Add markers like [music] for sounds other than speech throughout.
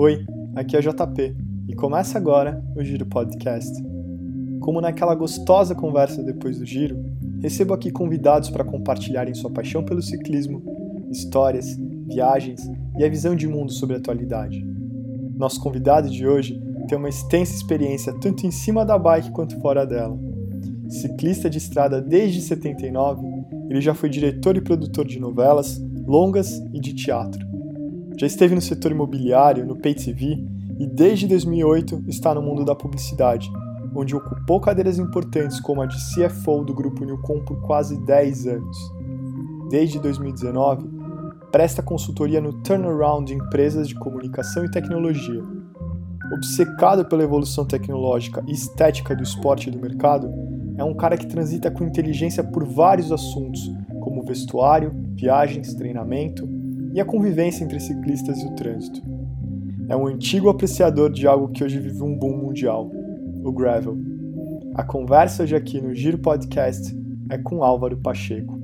Oi, aqui é JP e começa agora o Giro Podcast. Como naquela gostosa conversa depois do giro, recebo aqui convidados para compartilharem sua paixão pelo ciclismo, histórias, viagens e a visão de mundo sobre a atualidade. Nosso convidado de hoje tem uma extensa experiência tanto em cima da bike quanto fora dela. Ciclista de estrada desde 79, ele já foi diretor e produtor de novelas, longas e de teatro. Já esteve no setor imobiliário, no Pay TV e desde 2008 está no mundo da publicidade, onde ocupou cadeiras importantes como a de CFO do grupo Newcom por quase 10 anos. Desde 2019, presta consultoria no turnaround de empresas de comunicação e tecnologia. Obcecado pela evolução tecnológica e estética do esporte e do mercado, é um cara que transita com inteligência por vários assuntos, como vestuário, viagens, treinamento a convivência entre ciclistas e o trânsito. É um antigo apreciador de algo que hoje vive um boom mundial, o gravel. A conversa hoje aqui no Giro Podcast é com Álvaro Pacheco.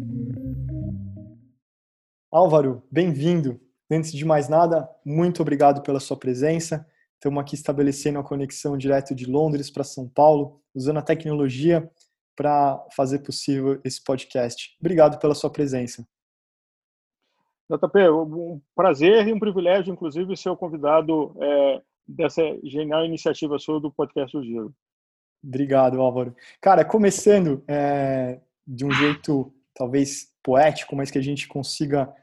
Álvaro, bem-vindo. Antes de mais nada, muito obrigado pela sua presença. Estamos aqui estabelecendo a conexão direto de Londres para São Paulo, usando a tecnologia para fazer possível esse podcast. Obrigado pela sua presença. JP, um prazer e um privilégio, inclusive, ser o convidado é, dessa genial iniciativa sua do podcast do Giro. Obrigado, Álvaro. Cara, começando é, de um jeito talvez poético, mas que a gente consiga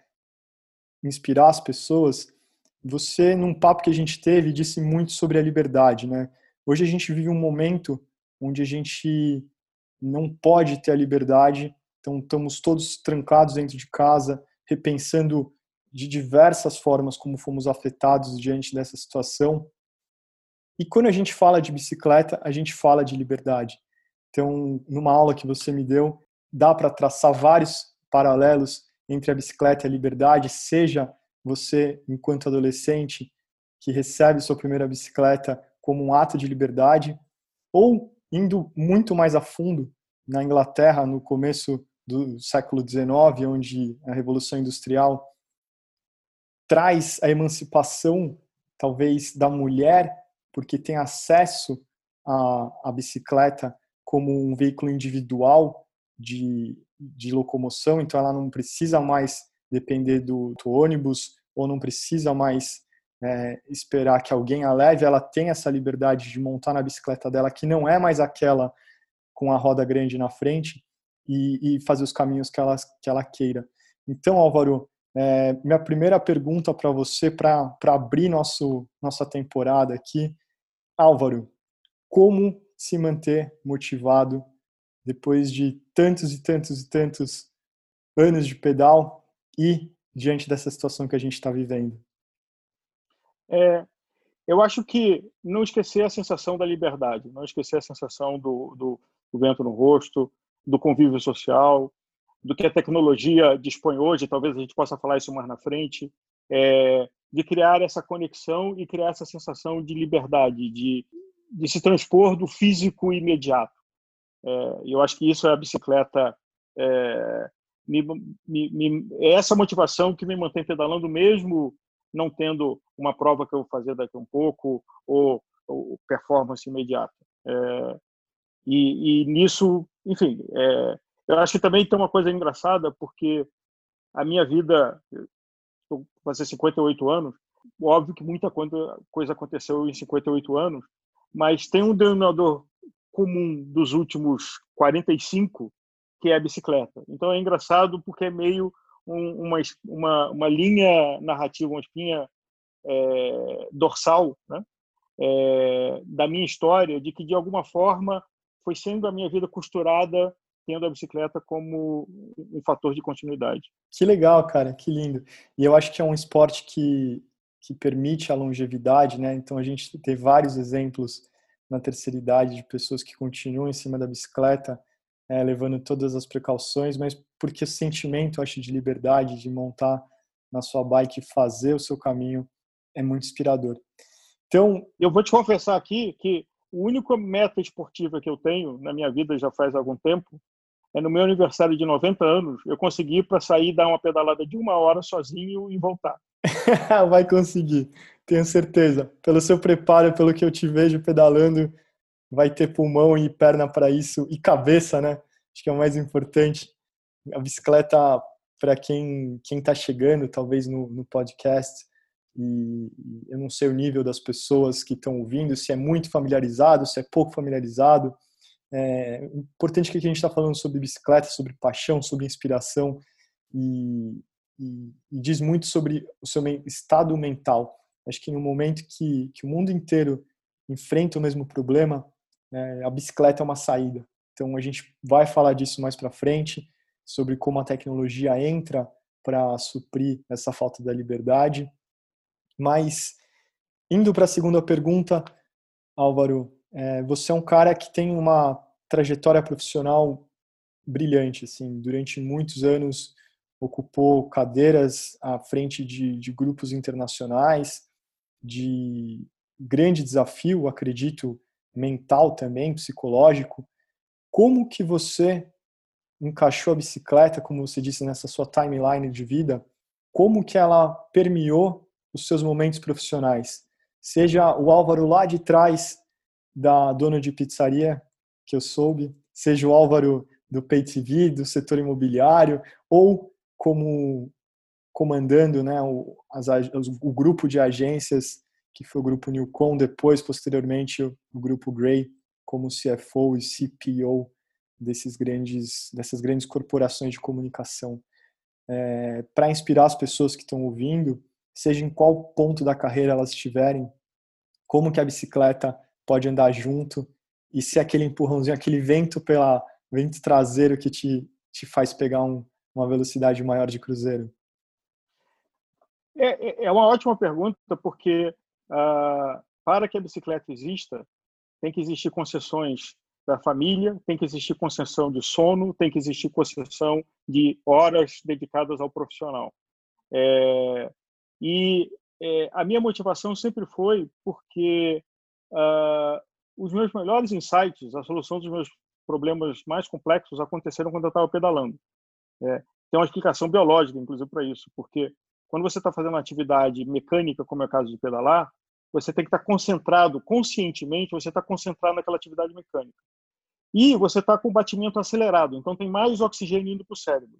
inspirar as pessoas, você, num papo que a gente teve, disse muito sobre a liberdade, né? Hoje a gente vive um momento onde a gente não pode ter a liberdade, então estamos todos trancados dentro de casa, repensando de diversas formas como fomos afetados diante dessa situação. E quando a gente fala de bicicleta, a gente fala de liberdade. Então, numa aula que você me deu, dá para traçar vários paralelos entre a bicicleta e a liberdade, seja você, enquanto adolescente, que recebe sua primeira bicicleta como um ato de liberdade, ou indo muito mais a fundo na Inglaterra no começo do século XIX, onde a Revolução Industrial traz a emancipação, talvez, da mulher, porque tem acesso à, à bicicleta como um veículo individual de, de locomoção, então ela não precisa mais depender do, do ônibus ou não precisa mais é, esperar que alguém a leve, ela tem essa liberdade de montar na bicicleta dela, que não é mais aquela com a roda grande na frente, e, e fazer os caminhos que ela, que ela queira. Então, Álvaro, é, minha primeira pergunta para você, para abrir nosso, nossa temporada aqui, Álvaro, como se manter motivado depois de tantos e tantos e tantos anos de pedal e diante dessa situação que a gente está vivendo? É, eu acho que não esquecer a sensação da liberdade, não esquecer a sensação do, do, do vento no rosto, do convívio social, do que a tecnologia dispõe hoje, talvez a gente possa falar isso mais na frente, é, de criar essa conexão e criar essa sensação de liberdade, de, de se transpor do físico imediato. É, eu acho que isso é a bicicleta, é, me, me, me, é essa motivação que me mantém pedalando mesmo não tendo uma prova que eu vou fazer daqui a um pouco ou, ou performance imediata. É, e, e, nisso, enfim, é, eu acho que também tem uma coisa engraçada, porque a minha vida, vou fazer 58 anos, óbvio que muita coisa aconteceu em 58 anos, mas tem um denominador comum dos últimos 45, que é a bicicleta. Então é engraçado porque é meio um, uma, uma, uma linha narrativa, uma espinha é, dorsal né? É, da minha história, de que de alguma forma foi sendo a minha vida costurada tendo a bicicleta como um fator de continuidade. Que legal, cara, que lindo. E eu acho que é um esporte que, que permite a longevidade, né? Então a gente tem vários exemplos na terceira idade de pessoas que continuam em cima da bicicleta, é, levando todas as precauções, mas porque o sentimento, acho, de liberdade, de montar na sua bike e fazer o seu caminho é muito inspirador. Então, eu vou te confessar aqui que o único meta esportiva que eu tenho na minha vida já faz algum tempo é no meu aniversário de 90 anos, eu consegui para sair dar uma pedalada de uma hora sozinho e voltar. [laughs] Vai conseguir, tenho certeza. Pelo seu preparo, pelo que eu te vejo pedalando, vai ter pulmão e perna para isso e cabeça, né? Acho que é o mais importante. A bicicleta, para quem quem está chegando, talvez no, no podcast, e eu não sei o nível das pessoas que estão ouvindo, se é muito familiarizado, se é pouco familiarizado. É importante que a gente está falando sobre bicicleta, sobre paixão, sobre inspiração e, e, e, diz muito sobre o seu estado mental. Acho que no momento que, que o mundo inteiro enfrenta o mesmo problema, é, a bicicleta é uma saída. Então a gente vai falar disso mais para frente, sobre como a tecnologia entra para suprir essa falta da liberdade. Mas indo para a segunda pergunta, Álvaro, é, você é um cara que tem uma trajetória profissional brilhante, assim, durante muitos anos ocupou cadeiras à frente de, de grupos internacionais, de grande desafio, acredito, mental também, psicológico. Como que você encaixou a bicicleta, como você disse nessa sua timeline de vida? Como que ela permeou os seus momentos profissionais? Seja o Álvaro lá de trás da dona de pizzaria, que eu soube, seja o Álvaro do Pay do setor imobiliário, ou como comandando né, o, as, o grupo de agências, que foi o grupo Newcom, depois, posteriormente, o, o grupo Gray, como CFO e CPO desses grandes, dessas grandes corporações de comunicação. É, Para inspirar as pessoas que estão ouvindo, seja em qual ponto da carreira elas estiverem, como que a bicicleta pode andar junto e se aquele empurrãozinho, aquele vento pela vento traseiro que te, te faz pegar um, uma velocidade maior de cruzeiro? É, é, é uma ótima pergunta, porque uh, para que a bicicleta exista, tem que existir concessões da família, tem que existir concessão de sono, tem que existir concessão de horas dedicadas ao profissional. É, e é, a minha motivação sempre foi porque uh, os meus melhores insights, a solução dos meus problemas mais complexos aconteceram quando eu estava pedalando. É, tem uma explicação biológica, inclusive, para isso, porque quando você está fazendo uma atividade mecânica, como é o caso de pedalar, você tem que estar tá concentrado, conscientemente, você está concentrado naquela atividade mecânica. E você está com o batimento acelerado, então tem mais oxigênio indo para o cérebro.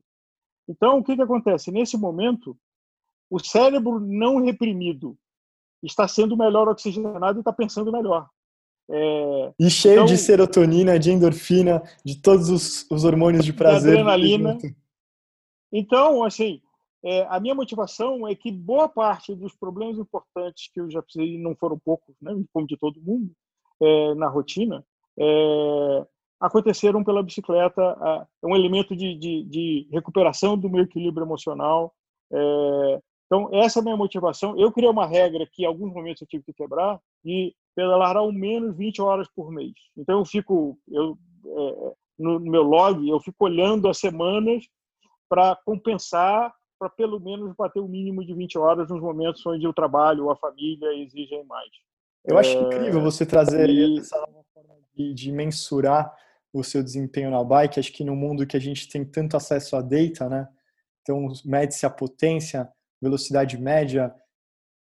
Então, o que, que acontece? Nesse momento, o cérebro não reprimido está sendo melhor oxigenado e está pensando melhor. É, e cheio então, de serotonina, de endorfina, de todos os, os hormônios de prazer. De adrenalina. Então, assim, é, a minha motivação é que boa parte dos problemas importantes que eu já precisei, não foram poucos, né, como de todo mundo, é, na rotina, é, aconteceram pela bicicleta. É um elemento de, de, de recuperação do meu equilíbrio emocional. É, então, essa é a minha motivação. Eu criei uma regra que, em alguns momentos, eu tive que quebrar, de pedalar ao menos 20 horas por mês. Então, eu fico, eu, é, no meu log, eu fico olhando as semanas para compensar, para pelo menos bater o mínimo de 20 horas nos momentos onde o trabalho ou a família exigem mais. Eu acho é... incrível você trazer e... essa nova forma de, de mensurar o seu desempenho na bike. Acho que no mundo que a gente tem tanto acesso a data, né? Então, mede-se a potência, velocidade média,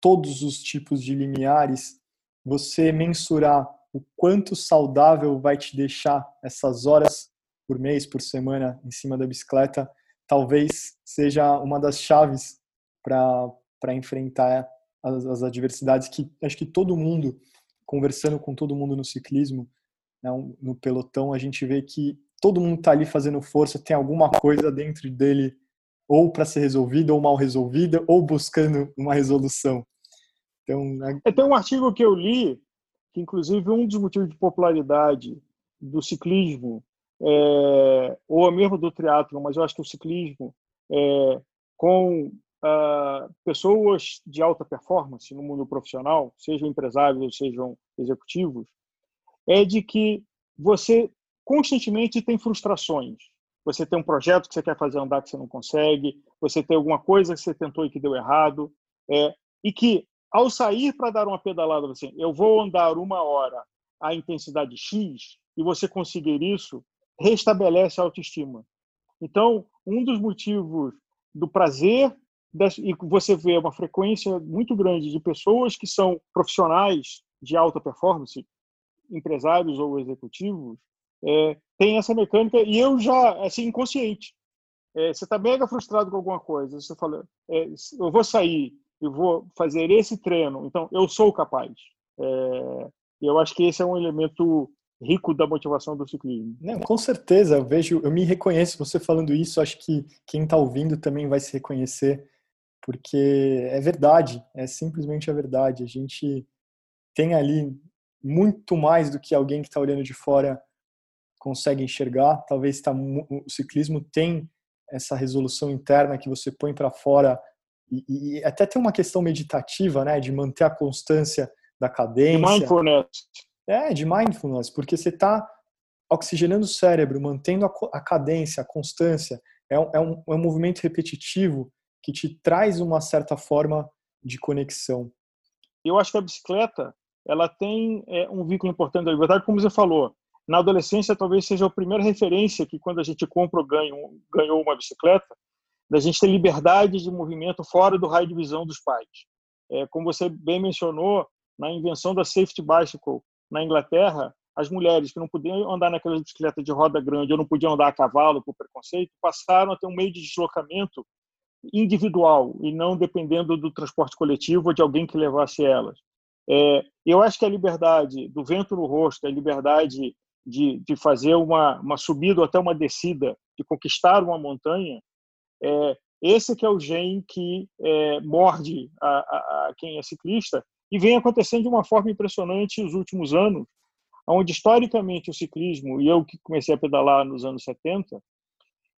todos os tipos de limiares, você mensurar o quanto saudável vai te deixar essas horas por mês, por semana em cima da bicicleta, talvez seja uma das chaves para enfrentar as, as, adversidades que acho que todo mundo, conversando com todo mundo no ciclismo, né, no pelotão, a gente vê que todo mundo está ali fazendo força, tem alguma coisa dentro dele ou para ser resolvida ou mal resolvida ou buscando uma resolução. Então, a... É, tem um artigo que eu li que inclusive um dos motivos de popularidade do ciclismo é, ou mesmo do triatlo, mas eu acho que o ciclismo é, com uh, pessoas de alta performance no mundo profissional, sejam empresários ou sejam executivos, é de que você constantemente tem frustrações você tem um projeto que você quer fazer andar que você não consegue, você tem alguma coisa que você tentou e que deu errado, é, e que ao sair para dar uma pedalada, assim, eu vou andar uma hora a intensidade X e você conseguir isso, restabelece a autoestima. Então, um dos motivos do prazer e você vê uma frequência muito grande de pessoas que são profissionais de alta performance, empresários ou executivos, é, tem essa mecânica e eu já, assim, inconsciente. É, você está mega frustrado com alguma coisa, você fala, é, eu vou sair, eu vou fazer esse treino, então eu sou capaz. É, eu acho que esse é um elemento rico da motivação do ciclismo. Não, com certeza, eu vejo, eu me reconheço você falando isso, acho que quem está ouvindo também vai se reconhecer, porque é verdade, é simplesmente a verdade. A gente tem ali muito mais do que alguém que está olhando de fora consegue enxergar. Talvez tá, o ciclismo tem essa resolução interna que você põe para fora e, e, até tem uma questão meditativa, né, de manter a constância da cadência. De mindfulness. É, de mindfulness, porque você está oxigenando o cérebro, mantendo a, a cadência, a constância. É um, é, um, é um movimento repetitivo que te traz uma certa forma de conexão. Eu acho que a bicicleta ela tem é, um vínculo importante da liberdade, como você falou. Na adolescência, talvez seja a primeira referência que, quando a gente compra ou ganha, ganhou uma bicicleta, da gente ter liberdade de movimento fora do raio de visão dos pais. É, como você bem mencionou, na invenção da safety bicycle na Inglaterra, as mulheres que não podiam andar naquela bicicleta de roda grande ou não podiam andar a cavalo por preconceito, passaram a ter um meio de deslocamento individual e não dependendo do transporte coletivo ou de alguém que levasse elas. É, eu acho que a liberdade do vento no rosto, a liberdade de, de fazer uma, uma subida ou até uma descida, de conquistar uma montanha, é, esse que é o gene que é, morde a, a, a, quem é ciclista e vem acontecendo de uma forma impressionante nos últimos anos, onde historicamente o ciclismo, e eu que comecei a pedalar nos anos 70,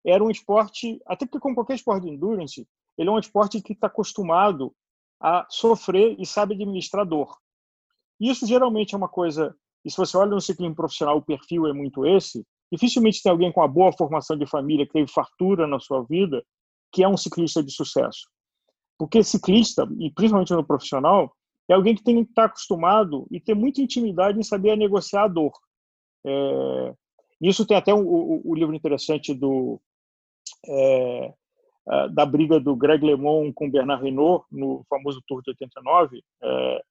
era um esporte, até porque como qualquer esporte de endurance, ele é um esporte que está acostumado a sofrer e sabe administrar dor. Isso geralmente é uma coisa, e se você olha no ciclismo profissional, o perfil é muito esse, dificilmente tem alguém com uma boa formação de família, que teve fartura na sua vida, que é um ciclista de sucesso. Porque ciclista, e principalmente no profissional, é alguém que tem que estar acostumado e ter muita intimidade em saber negociar a dor. É, isso tem até o um, um, um livro interessante do é, da briga do Greg LeMond com Bernard Hinault no famoso Tour de 89, é,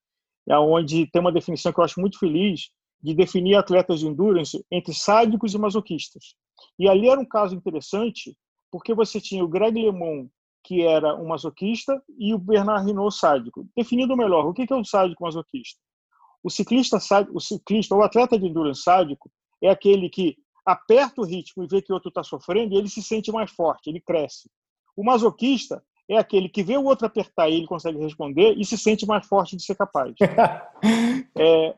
é onde tem uma definição que eu acho muito feliz de definir atletas de endurance entre sádicos e masoquistas. E ali era um caso interessante, porque você tinha o Greg LeMond, que era um masoquista, e o Bernard Hinault sádico. Definindo melhor, o que é o sádico masoquista? O ciclista sádico, o ciclista, o atleta de endurance sádico, é aquele que aperta o ritmo e vê que o outro está sofrendo e ele se sente mais forte, ele cresce. O masoquista é aquele que vê o outro apertar e ele consegue responder e se sente mais forte de ser capaz. [laughs] é,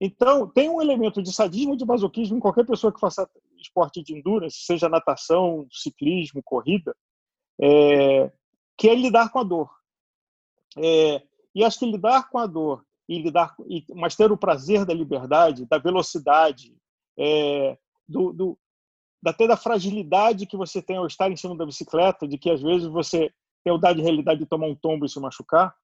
então, tem um elemento de sadismo e de masoquismo em qualquer pessoa que faça esporte de endurance, seja natação, ciclismo, corrida, é, que é lidar com a dor. É, e acho que lidar com a dor, e lidar, e, mas ter o prazer da liberdade, da velocidade, é, do, do, até da fragilidade que você tem ao estar em cima da bicicleta, de que às vezes você tem o de realidade de tomar um tombo e se machucar.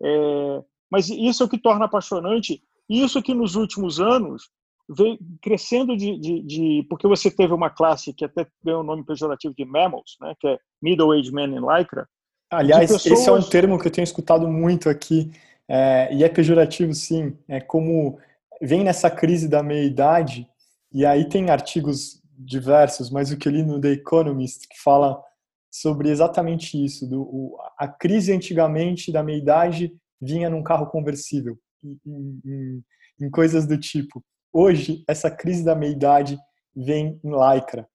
É, mas isso é o que torna apaixonante. E isso que nos últimos anos vem crescendo de, de, de, porque você teve uma classe que até ganhou o nome pejorativo de mammals, né, que é middle age men in lycra. Aliás, pessoas... esse é um termo que eu tenho escutado muito aqui é, e é pejorativo, sim. É como vem nessa crise da meia idade e aí tem artigos diversos, mas o que eu li no The Economist que fala sobre exatamente isso. Do, o, a crise antigamente da meia-idade vinha num carro conversível, em, em, coisas do tipo. Hoje, essa crise da meia-idade vem em lycra.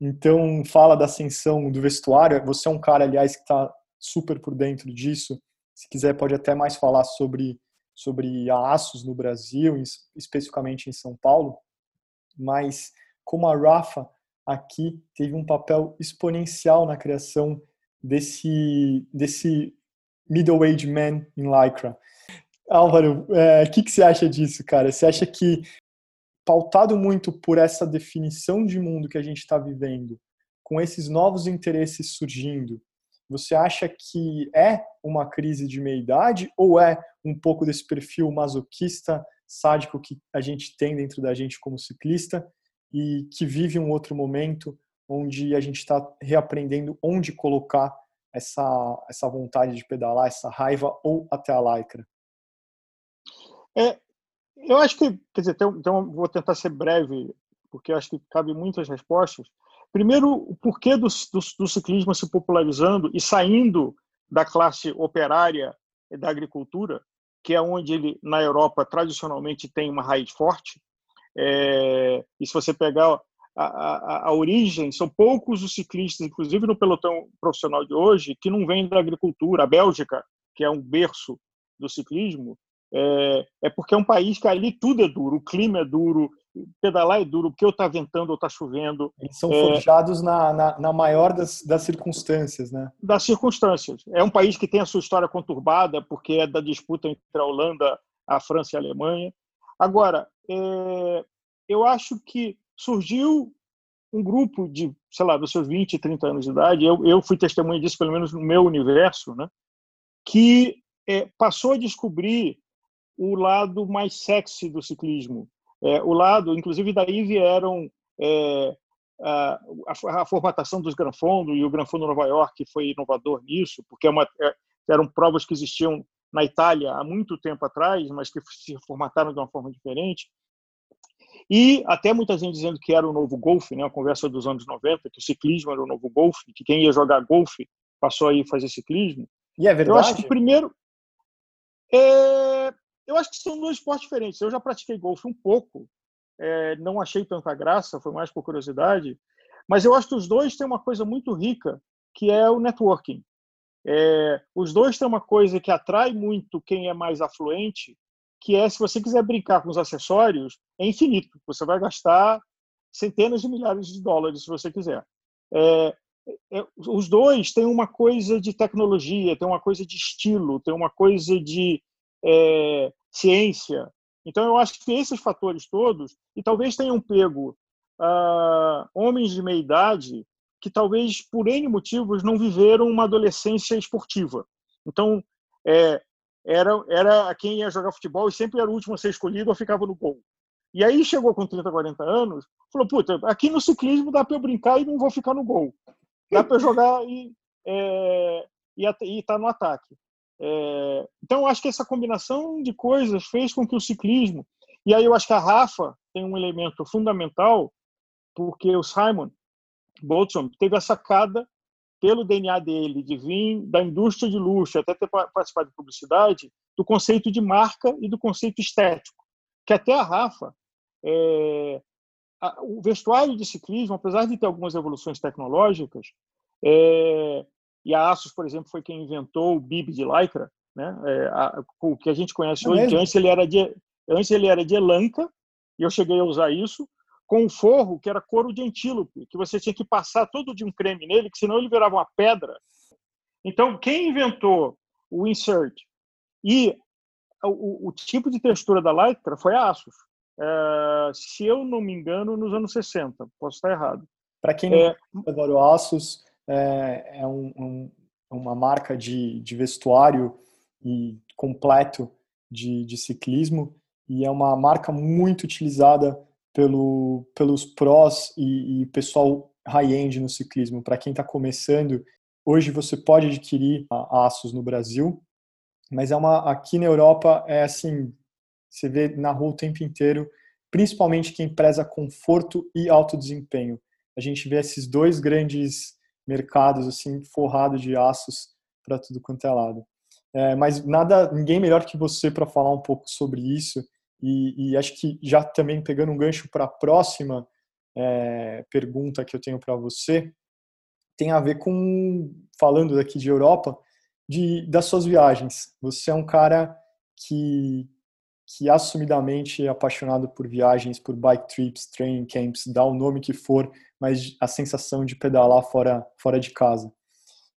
Então, fala da ascensão do vestuário. Você é um cara, aliás, que está super por dentro disso. Se quiser, pode até mais falar sobre, sobre Aços no Brasil, especificamente em São Paulo. Mas, como a Rafa aqui teve um papel exponencial na criação desse, desse middle-aged man em Lycra. Álvaro, o é, que, que você acha disso, cara? Você acha que, pautado muito por essa definição de mundo que a gente está vivendo, com esses novos interesses surgindo, você acha que é uma crise de meia-idade ou é um pouco desse perfil masoquista, sádico que a gente tem dentro da gente como ciclista e que vive um outro momento onde a gente está reaprendendo onde colocar essa, essa vontade de pedalar, essa raiva ou até a lycra? É, eu acho que, quer dizer, então vou tentar ser breve, porque acho que cabe muitas respostas. Primeiro, o porquê do, do, do ciclismo se popularizando e saindo da classe operária da agricultura, que é onde ele, na Europa, tradicionalmente tem uma raiz forte. É, e se você pegar a, a, a, origem, são poucos os ciclistas, inclusive no pelotão profissional de hoje, que não vêm da agricultura. A Bélgica, que é um berço do ciclismo, é, é porque é um país que ali tudo é duro, o clima é duro, pedalar é duro, porque ou está ventando ou está chovendo. Eles são é, forjados na, na, na, maior das, das circunstâncias, né? Das circunstâncias. É um país que tem a sua história conturbada, porque é da disputa entre a Holanda, a França e a Alemanha. Agora, é, eu acho que surgiu um grupo de, sei lá, dos seus 20, 30 anos de idade, eu, eu fui testemunha disso, pelo menos no meu universo, né? que é, passou a descobrir o lado mais sexy do ciclismo, é, o lado, inclusive daí vieram é, a, a, a, formatação dos Granfondo e o Granfondo Nova York foi inovador nisso, porque é uma, é, eram provas que existiam na Itália há muito tempo atrás, mas que se formataram de uma forma diferente. E até muita gente dizendo que era o novo golfe, né, a conversa dos anos 90, que o ciclismo era o novo golfe, que quem ia jogar golfe passou a ir fazer ciclismo. E é verdade? Eu acho que primeiro... É, eu acho que são dois esportes diferentes. Eu já pratiquei golfe um pouco, é, não achei tanta graça, foi mais por curiosidade, mas eu acho que os dois têm uma coisa muito rica, que é o networking. É, os dois têm uma coisa que atrai muito quem é mais afluente, que é se você quiser brincar com os acessórios, é infinito. Você vai gastar centenas de milhares de dólares se você quiser. É, é, os dois têm uma coisa de tecnologia, tem uma coisa de estilo, tem uma coisa de é, ciência. Então, eu acho que esses fatores todos, e talvez tenham pego uh, homens de meia idade que talvez por N motivos não viveram uma adolescência esportiva. Então, é, era, era quem ia jogar futebol e sempre era o último a ser escolhido ou ficava no gol. E aí chegou com 30, 40 anos, falou, puta, aqui no ciclismo dá para eu brincar e não vou ficar no gol. Dá para jogar e é, estar tá no ataque. É, então, acho que essa combinação de coisas fez com que o ciclismo. E aí, eu acho que a Rafa tem um elemento fundamental, porque o Simon Bolton teve a sacada, pelo DNA dele, de vir da indústria de luxo, até ter participado de publicidade, do conceito de marca e do conceito estético. Que até a Rafa, é, a, o vestuário de ciclismo, apesar de ter algumas evoluções tecnológicas, é, e a Asus, por exemplo, foi quem inventou o bib de lycra, né? É, a, o que a gente conhece é hoje, que antes ele era de antes ele era de elanca, e eu cheguei a usar isso, com um forro que era couro de antílope, que você tinha que passar todo de um creme nele, que senão ele virava uma pedra. Então, quem inventou o insert e o, o tipo de textura da lycra foi a Asus. É, se eu não me engano, nos anos 60. Posso estar errado. Para quem não é, agora o Asus é, é um, um, uma marca de, de vestuário e completo de, de ciclismo e é uma marca muito utilizada pelo, pelos prós e, e pessoal high-end no ciclismo. Para quem está começando, hoje você pode adquirir a Asus no Brasil, mas é uma aqui na Europa é assim, você vê na rua o tempo inteiro, principalmente quem preza conforto e alto desempenho. A gente vê esses dois grandes mercados assim forrado de aços para tudo quanto é lado. É, mas nada, ninguém melhor que você para falar um pouco sobre isso e, e, acho que já também pegando um gancho para a próxima é, pergunta que eu tenho para você tem a ver com falando daqui de Europa de das suas viagens. Você é um cara que que assumidamente é apaixonado por viagens, por bike trips, training camps, dá o nome que for, mas a sensação de pedalar fora, fora de casa.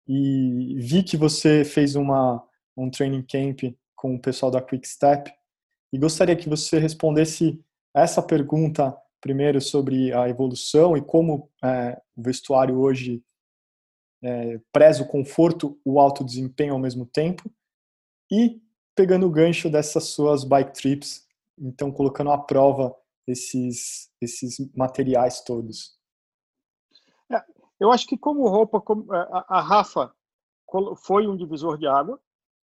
E vi que você fez uma, um training camp com o pessoal da Quick Step e gostaria que você respondesse essa pergunta primeiro sobre a evolução e como é, o vestuário hoje é, preza o conforto, o alto desempenho ao mesmo tempo e pegando o gancho dessas suas bike trips, então colocando à prova esses, esses materiais todos? É, eu acho que como roupa, como, a, a Rafa foi um divisor de água,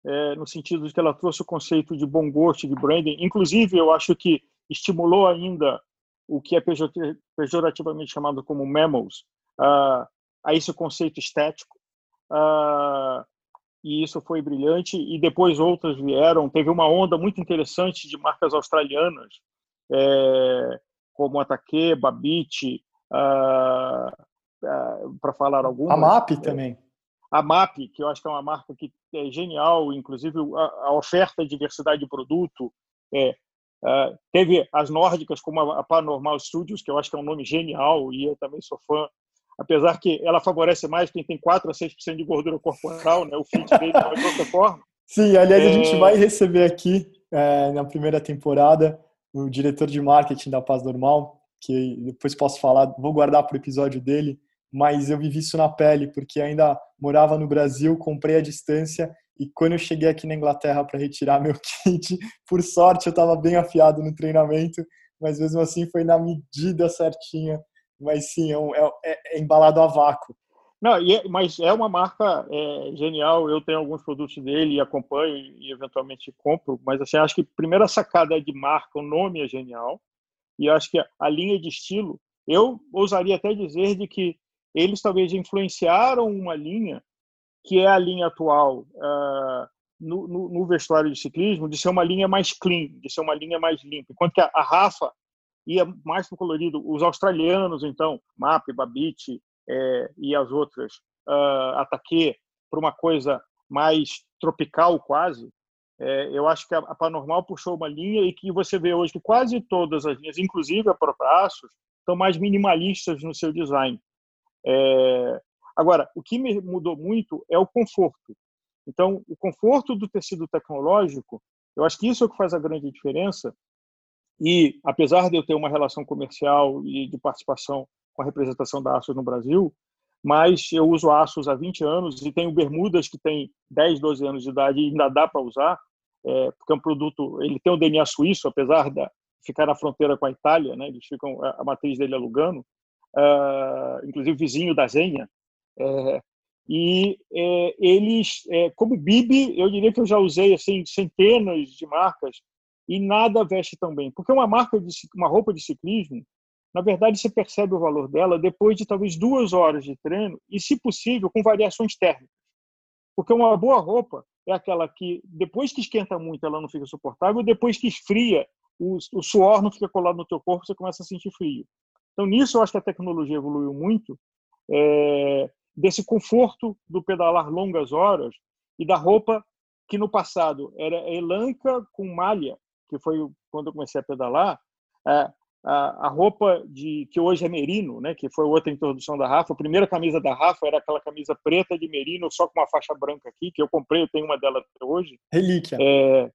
é, no sentido de que ela trouxe o conceito de bom gosto, de branding. Inclusive, eu acho que estimulou ainda o que é pejorativamente chamado como memos, uh, a esse conceito estético. Uh, e isso foi brilhante. E depois outras vieram. Teve uma onda muito interessante de marcas australianas, é, como Ataque, Babit, uh, para falar algumas. A MAP também. A MAP, que eu acho que é uma marca que é genial, inclusive a, a oferta e diversidade de produto. É, Uh, teve as nórdicas, como a Paranormal Studios, que eu acho que é um nome genial e eu também sou fã, apesar que ela favorece mais quem tem 4 a 6% de gordura corporal, né? o fit dele de outra forma. Sim, aliás, é... a gente é. vai receber aqui, é, na primeira temporada, o diretor de marketing da Paz Normal, que depois posso falar, vou guardar para o episódio dele, mas eu vivi isso na pele, porque ainda morava no Brasil, comprei à distância e quando eu cheguei aqui na Inglaterra para retirar [laughs] meu kit, por sorte eu estava bem afiado no treinamento, mas mesmo assim foi na medida certinha. Mas sim, é, é, é embalado a vácuo. Não, é, mas é uma marca é, genial. Eu tenho alguns produtos dele e acompanho e eventualmente compro. Mas assim, acho que a primeira sacada de marca, o nome é genial. E acho que a linha de estilo, eu ousaria até dizer de que eles talvez influenciaram uma linha que é a linha atual uh, no, no, no, vestuário de ciclismo, de ser uma linha mais clean, de ser uma linha mais limpa. Enquanto que a, a Rafa ia mais para o colorido. Os australianos, então, MAP, Babit é, e as outras, uh, Ataque, para uma coisa mais tropical quase, é, eu acho que a, a Panormal puxou uma linha e que você vê hoje que quase todas as linhas, inclusive a própria Asus, estão mais minimalistas no seu design. É, Agora, o que me mudou muito é o conforto. Então, o conforto do tecido tecnológico, eu acho que isso é o que faz a grande diferença. E, apesar de eu ter uma relação comercial e de participação com a representação da Asus no Brasil, mas eu uso Asus há 20 anos e tenho bermudas que têm 10, 12 anos de idade e ainda dá para usar, é, porque é um produto, ele tem o DNA suíço, apesar de ficar na fronteira com a Itália, né, eles ficam, a matriz dele é Lugano, uh, inclusive vizinho da Zenha, é, e é, eles, é, como Bibi, eu diria que eu já usei assim centenas de marcas e nada veste tão bem, porque uma marca de uma roupa de ciclismo, na verdade você percebe o valor dela depois de talvez duas horas de treino e, se possível, com variações térmicas, porque uma boa roupa é aquela que depois que esquenta muito ela não fica suportável, depois que esfria o, o suor não fica colado no teu corpo, você começa a sentir frio. Então nisso eu acho que a tecnologia evoluiu muito. É, desse conforto do pedalar longas horas e da roupa que no passado era elanca com malha, que foi quando eu comecei a pedalar, é, a, a roupa de que hoje é merino, né, que foi outra introdução da Rafa. A primeira camisa da Rafa era aquela camisa preta de merino só com uma faixa branca aqui, que eu comprei, eu tenho uma dela até hoje. Relíquia. É,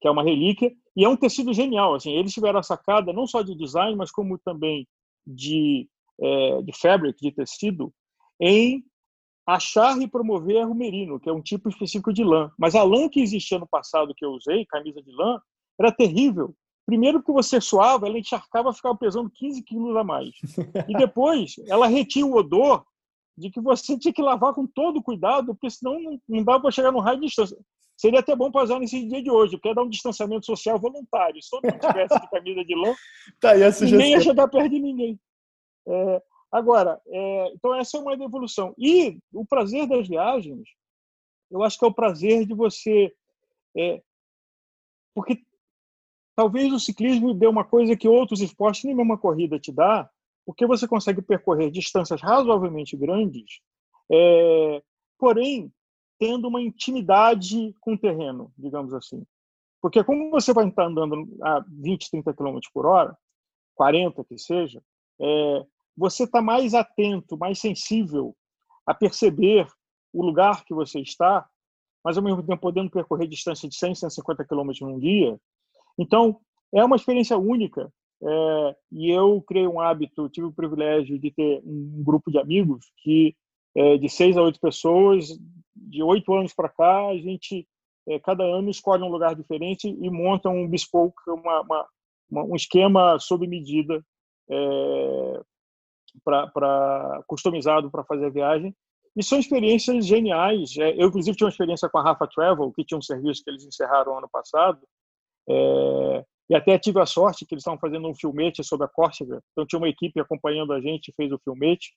que é uma relíquia e é um tecido genial. Assim, eles tiveram a sacada não só de design, mas como também de é, de fabric, de tecido, em achar e promover merino, que é um tipo específico de lã. Mas a lã que existia no passado que eu usei, camisa de lã, era terrível. Primeiro porque você suava, ela encharcava, ficava pesando 15 quilos a mais. E [laughs] depois, ela retinha o odor de que você tinha que lavar com todo cuidado, porque senão não, não dava para chegar no raio de distância. Seria até bom para usar nesse dia de hoje, porque é dar um distanciamento social voluntário. Se todo mundo tivesse de camisa de lã, [laughs] tá, ninguém ia chegar perto de ninguém. É, Agora, é, então essa é uma evolução. E o prazer das viagens, eu acho que é o prazer de você. É, porque talvez o ciclismo dê uma coisa que outros esportes, nem mesmo uma corrida te dá, porque você consegue percorrer distâncias razoavelmente grandes, é, porém tendo uma intimidade com o terreno, digamos assim. Porque como você vai estar andando a 20, 30 km por hora, 40 que seja, é, você está mais atento, mais sensível a perceber o lugar que você está, mas ao mesmo tempo podendo percorrer distância de 100, 150 quilômetros num dia. Então, é uma experiência única. É, e eu criei um hábito, tive o privilégio de ter um grupo de amigos que, é, de seis a oito pessoas, de oito anos para cá, a gente, é, cada ano, escolhe um lugar diferente e monta um bespoke, uma, uma, um esquema sob medida é, para customizado para fazer a viagem. E são experiências geniais. É, eu, inclusive, tinha uma experiência com a Rafa Travel, que tinha um serviço que eles encerraram ano passado. É, e até tive a sorte que eles estavam fazendo um filmete sobre a Córcega. Então, tinha uma equipe acompanhando a gente, fez o filmete.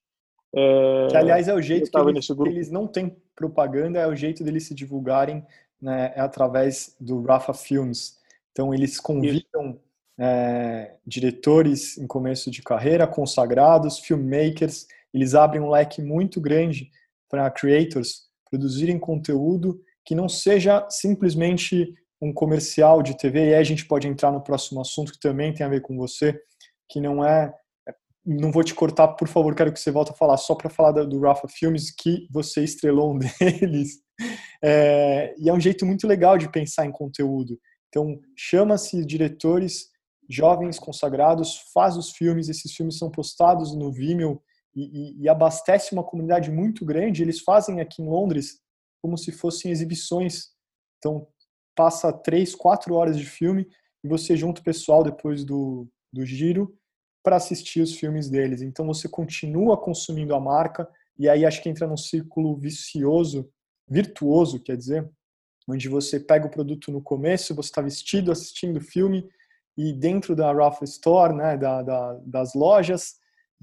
É, que, aliás, é o jeito que eles, que eles, não têm propaganda, é o jeito deles se divulgarem né, é através do Rafa Films. Então, eles convidam é, diretores em começo de carreira, consagrados, filmmakers, eles abrem um leque muito grande para creators produzirem conteúdo que não seja simplesmente um comercial de TV, e aí a gente pode entrar no próximo assunto que também tem a ver com você, que não é não vou te cortar, por favor, quero que você volte a falar, só para falar do Rafa Filmes, que você estrelou um [laughs] deles. É, e é um jeito muito legal de pensar em conteúdo. Então, chama-se diretores jovens consagrados, faz os filmes, esses filmes são postados no Vimeo e, e, e abastece uma comunidade muito grande. Eles fazem aqui em Londres como se fossem exibições. Então, passa três, quatro horas de filme e você junta o pessoal depois do, do giro para assistir os filmes deles. Então, você continua consumindo a marca e aí acho que entra num círculo vicioso, virtuoso, quer dizer, onde você pega o produto no começo, você está vestido assistindo o filme e dentro da Rafa Store, né, da, da, das lojas,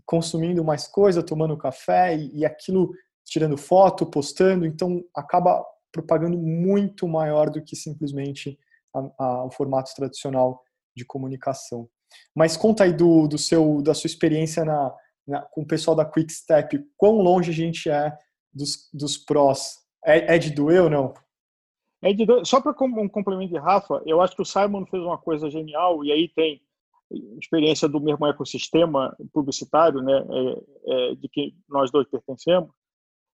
consumindo mais coisa, tomando café e, e aquilo tirando foto, postando, então acaba propagando muito maior do que simplesmente a, a, o formato tradicional de comunicação. Mas conta aí do, do seu, da sua experiência na, na, com o pessoal da Quick Step, quão longe a gente é dos, dos prós? É, é de doer ou não? É de, só para um complemento de Rafa, eu acho que o Simon fez uma coisa genial, e aí tem experiência do mesmo ecossistema publicitário, né, é, é, de que nós dois pertencemos,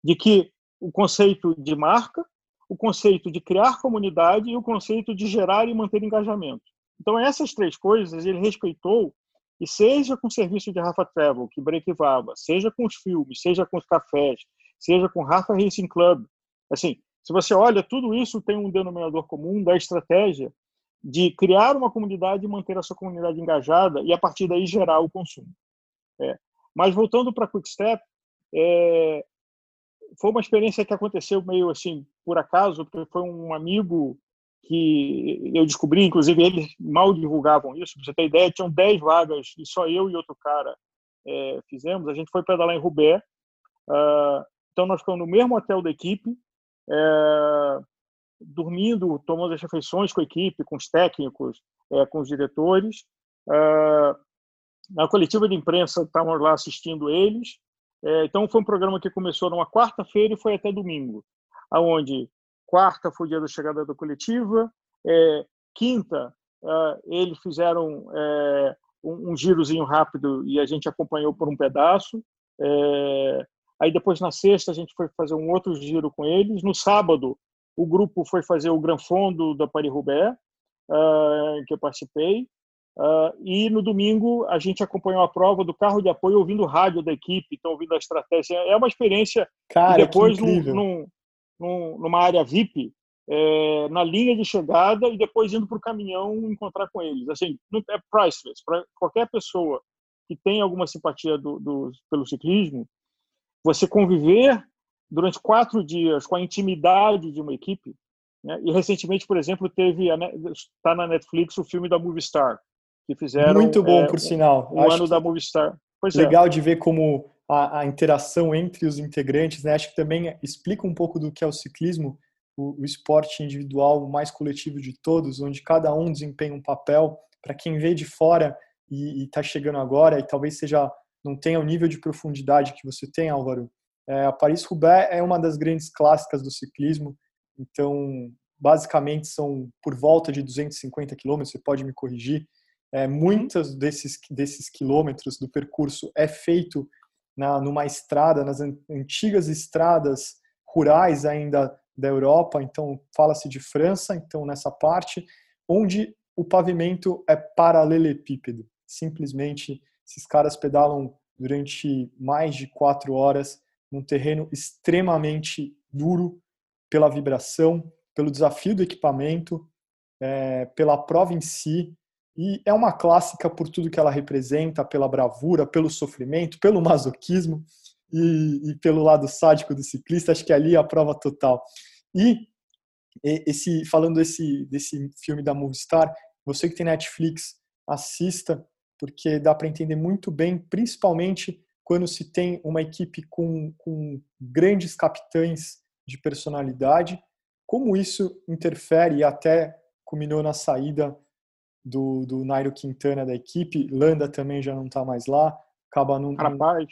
de que o conceito de marca, o conceito de criar comunidade e o conceito de gerar e manter engajamento. Então, essas três coisas ele respeitou, e seja com o serviço de Rafa Travel, que brequivava, seja com os filmes, seja com os cafés, seja com Rafa Racing Club, assim, se você olha, tudo isso tem um denominador comum da estratégia de criar uma comunidade e manter a sua comunidade engajada e, a partir daí, gerar o consumo. É. Mas, voltando para a Quickstep, é, foi uma experiência que aconteceu meio assim, por acaso, porque foi um amigo que eu descobri, inclusive eles mal divulgavam isso, pra você ter ideia, tinham 10 vagas e só eu e outro cara é, fizemos. A gente foi pedalar em Roubaix, uh, então nós ficamos no mesmo hotel da equipe, é, dormindo, tomando as refeições com a equipe, com os técnicos, é, com os diretores. É, na coletiva de imprensa, estávamos lá assistindo eles. É, então, foi um programa que começou numa quarta-feira e foi até domingo, aonde quarta foi o dia da chegada da coletiva, é, quinta é, eles fizeram um, um, girozinho rápido e a gente acompanhou por um pedaço. Aí depois na sexta a gente foi fazer um outro giro com eles. No sábado o grupo foi fazer o Gran Fondo da Paris-Roubaix, uh, que eu participei. Uh, e no domingo a gente acompanhou a prova do carro de apoio ouvindo o rádio da equipe, então ouvindo a estratégia. É uma experiência. Cara, depois num, num, num, numa área VIP, é, na linha de chegada e depois indo para o caminhão encontrar com eles. Assim, é priceless. Para qualquer pessoa que tem alguma simpatia do, do, pelo ciclismo, você conviver durante quatro dias com a intimidade de uma equipe. Né? E recentemente, por exemplo, teve está na Netflix o filme da Movistar que fizeram muito bom é, por sinal. O ano da Movistar. Pois é. legal é. de ver como a, a, interação entre os integrantes, né? Acho que também explica um pouco do que é o ciclismo, o, o esporte individual mais coletivo de todos, onde cada um desempenha um papel. Para quem vê de fora e está chegando agora e talvez seja não tenha o nível de profundidade que você tem, Álvaro. É, a Paris-Roubaix é uma das grandes clássicas do ciclismo, então, basicamente, são por volta de 250 quilômetros, você pode me corrigir. É, muitos desses, desses quilômetros do percurso é feito na, numa estrada, nas antigas estradas rurais ainda da Europa, então fala-se de França, então nessa parte, onde o pavimento é paralelepípedo, simplesmente esses caras pedalam durante mais de quatro horas num terreno extremamente duro pela vibração, pelo desafio do equipamento, é, pela prova em si. E é uma clássica por tudo que ela representa, pela bravura, pelo sofrimento, pelo masoquismo e, e pelo lado sádico do ciclista. Acho que ali é a prova total. E esse falando desse, desse filme da Movistar, você que tem Netflix, assista, porque dá para entender muito bem, principalmente quando se tem uma equipe com, com grandes capitães de personalidade, como isso interfere e até culminou na saída do, do Nairo Quintana da equipe, Landa também já não está mais lá, acaba num... Carapaz.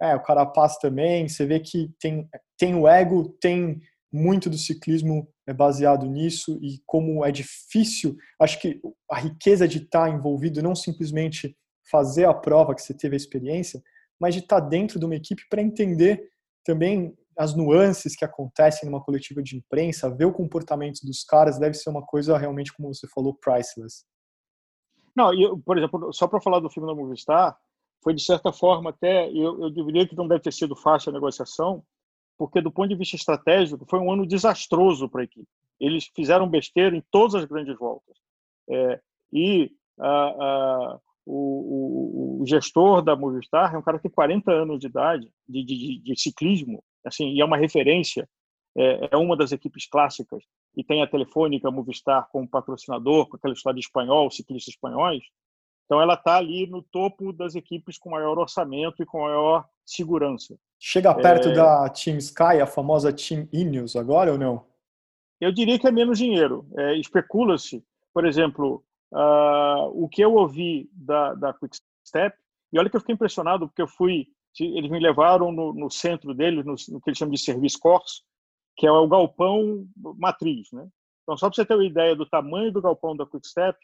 É, o Carapaz também, você vê que tem, tem o ego, tem muito do ciclismo é baseado nisso e como é difícil, acho que a riqueza de estar envolvido não simplesmente fazer a prova que você teve a experiência, mas de estar dentro de uma equipe para entender também as nuances que acontecem numa coletiva de imprensa, ver o comportamento dos caras deve ser uma coisa realmente, como você falou, priceless. Não, eu, por exemplo, só para falar do filme da Movistar, foi de certa forma até, eu, eu diria que não deve ter sido fácil a negociação, porque do ponto de vista estratégico foi um ano desastroso para a equipe. Eles fizeram besteira em todas as grandes voltas. É, e o, o, o, gestor da Movistar é um cara que tem 40 anos de idade de, de, de ciclismo, assim, e é uma referência, é, é, uma das equipes clássicas, e tem a Telefônica Movistar como patrocinador, com aquela história de espanhol, ciclistas espanhóis. Então ela está ali no topo das equipes com maior orçamento e com maior segurança. Chega perto é... da Team Sky, a famosa Team Ineos agora ou não? Eu diria que é menos dinheiro. É, Especula-se, por exemplo, uh, o que eu ouvi da, da Quick Step, e olha que eu fiquei impressionado, porque eu fui, eles me levaram no, no centro deles, no, no, que eles chamam de Service Corps, que é o galpão matriz. Né? Então, só para você ter uma ideia do tamanho do galpão da Quick Step,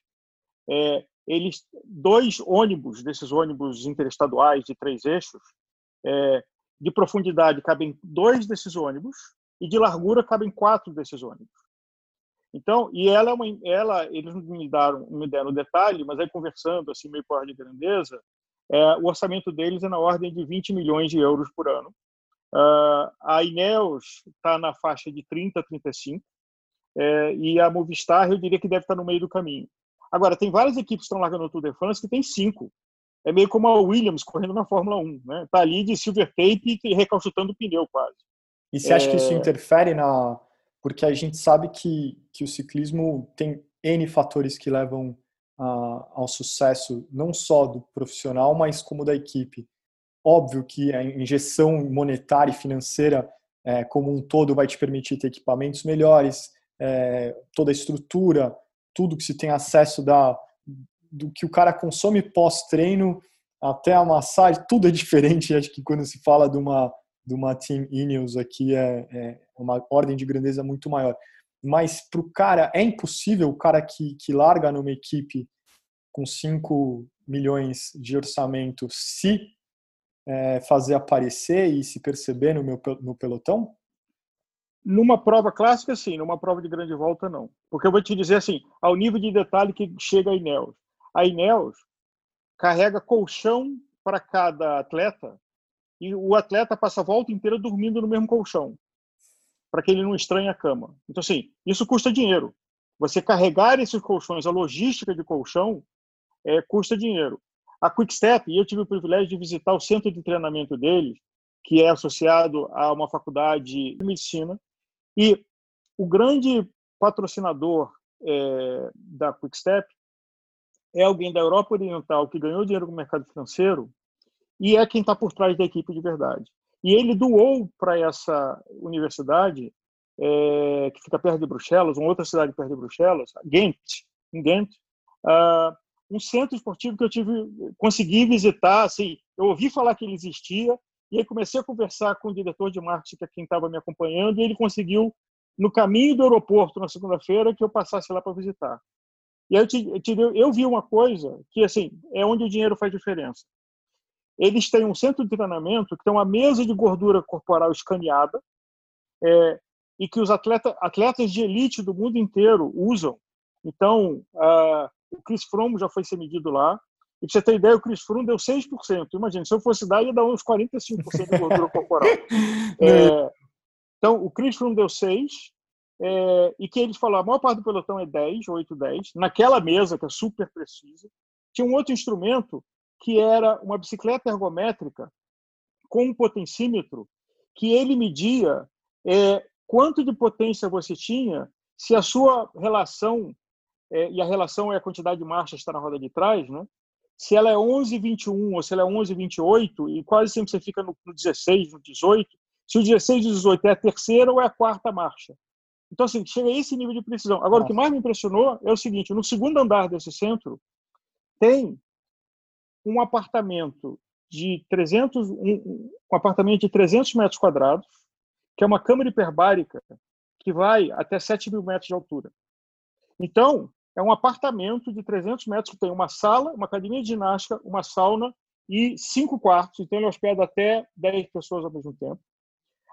é, eles, dois ônibus, desses ônibus interestaduais de três eixos, é, de profundidade cabem dois desses ônibus e de largura cabem quatro desses ônibus. Então, e ela é uma, ela, eles me deram, me deram detalhe, mas aí conversando assim meio por de grandeza, é, o orçamento deles é na ordem de 20 milhões de euros por ano. Uh, a Ineos está na faixa de 30 a 35 é, e a Movistar eu diria que deve estar no meio do caminho. Agora, tem várias equipes que estão largando o Tour de France que tem cinco é meio como a Williams correndo na Fórmula 1, né? Tá ali de silver tape e recalchutando o pneu quase. E você acha é... que isso é. interfere na porque a gente sabe que que o ciclismo tem N fatores que levam a, ao sucesso não só do profissional, mas como da equipe. Óbvio que a injeção monetária e financeira é, como um todo vai te permitir ter equipamentos melhores, é, toda a estrutura, tudo que se tem acesso da do que o cara consome pós-treino até a massagem, [laughs] tudo é diferente. Acho que quando se fala de uma, de uma Team Ineos aqui é, é uma ordem de grandeza muito maior. Mas para o cara, é impossível o cara que, que larga numa equipe com 5 milhões de orçamento se é, fazer aparecer e se perceber no meu no pelotão? Numa prova clássica, sim. Numa prova de grande volta, não. Porque eu vou te dizer assim, ao nível de detalhe que chega a Ineos. A Ineos carrega colchão para cada atleta e o atleta passa a volta inteira dormindo no mesmo colchão, para que ele não estranhe a cama. Então, assim, isso custa dinheiro. Você carregar esses colchões, a logística de colchão, é, custa dinheiro. A Quickstep, eu tive o privilégio de visitar o centro de treinamento deles, que é associado a uma faculdade de medicina, e o grande patrocinador é, da Quickstep é alguém da Europa Oriental que ganhou dinheiro com o mercado financeiro e é quem está por trás da equipe de verdade. E ele doou para essa universidade, é, que fica perto de Bruxelas, uma outra cidade perto de Bruxelas, Ghent, em Ghent, uh, um centro esportivo que eu tive, consegui visitar, assim, eu ouvi falar que ele existia, e aí comecei a conversar com o diretor de marketing, que é quem estava me acompanhando, e ele conseguiu, no caminho do aeroporto, na segunda-feira, que eu passasse lá para visitar. E aí eu, te, eu, te, eu vi uma coisa que, assim, é onde o dinheiro faz diferença. Eles têm um centro de treinamento que tem uma mesa de gordura corporal escaneada é, e que os atleta, atletas de elite do mundo inteiro usam. Então, uh, o Chris Froome já foi ser medido lá. E pra você ter ideia, o Chris Froome deu 6%. Imagina, se eu fosse dar, ia dar uns 45% de gordura corporal. [laughs] É, então, o Chris Froome deu 6%, é, e que eles falaram, a maior parte do pelotão é 10, 8, 10, naquela mesa que é super precisa. Tinha um outro instrumento que era uma bicicleta ergométrica com um potencímetro que ele media é, quanto de potência você tinha se a sua relação, é, e a relação é a quantidade de marchas que está na roda de trás, né? se ela é 11,21 ou se ela é 11,28, e quase sempre você fica no, no 16, no 18, se o 16 e 18 é a terceira ou é a quarta marcha. Então, assim, chega a esse nível de precisão. Agora, Nossa. o que mais me impressionou é o seguinte: no segundo andar desse centro, tem um apartamento de 300, um, um apartamento de 300 metros quadrados, que é uma câmara hiperbárica que vai até 7 mil metros de altura. Então, é um apartamento de 300 metros que tem uma sala, uma academia de ginástica, uma sauna e cinco quartos. Então, ele hospeda até 10 pessoas ao mesmo tempo.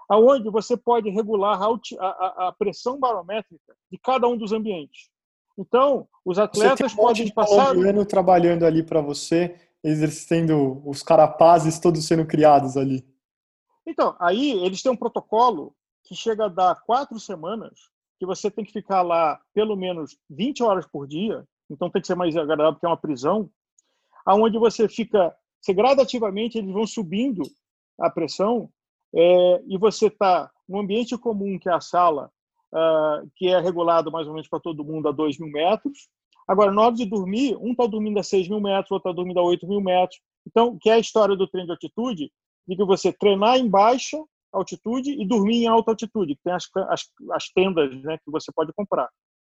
Aonde você pode regular a, a, pressão barométrica de cada um dos ambientes. Então, os atletas podem passar. ano trabalhando ali para você, exercendo os carapazes todos sendo criados ali. Então, aí eles têm um protocolo que chega a dar quatro semanas que você tem que ficar lá pelo menos 20 horas por dia, então tem que ser mais agradável porque é uma prisão, aonde você fica, você gradativamente eles vão subindo a pressão é, e você está no ambiente comum que é a sala, uh, que é regulado mais ou menos para todo mundo a 2 mil metros. Agora, na hora de dormir, um está dormindo a 6 mil metros, outro está dormindo a 8 mil metros. Então, que é a história do treino de altitude, de que você treinar em baixa altitude e dormir em alta altitude, que tem as, as, as tendas né, que você pode comprar.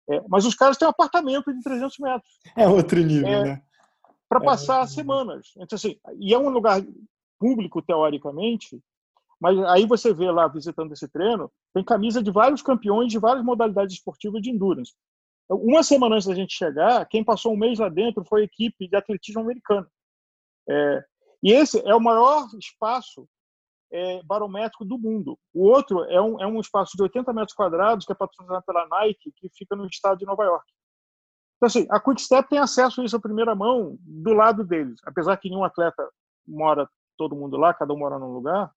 É, mas os caras têm um apartamento de 300 metros. É outro nível, é, né? Para é passar semanas. Então, assim, e é um lugar público, teoricamente, mas aí você vê lá, visitando esse treino, tem camisa de vários campeões de várias modalidades esportivas de endurance. Uma semana antes da gente chegar, quem passou um mês lá dentro foi a equipe de atletismo americano. É, e esse é o maior espaço é, barométrico do mundo. O outro é um, é um espaço de 80 metros quadrados que é patrocinado pela Nike, que fica no estado de Nova York. Então, assim, a Quickstep tem acesso a isso à primeira mão do lado deles, apesar que nenhum atleta mora todo mundo lá, cada um mora num lugar.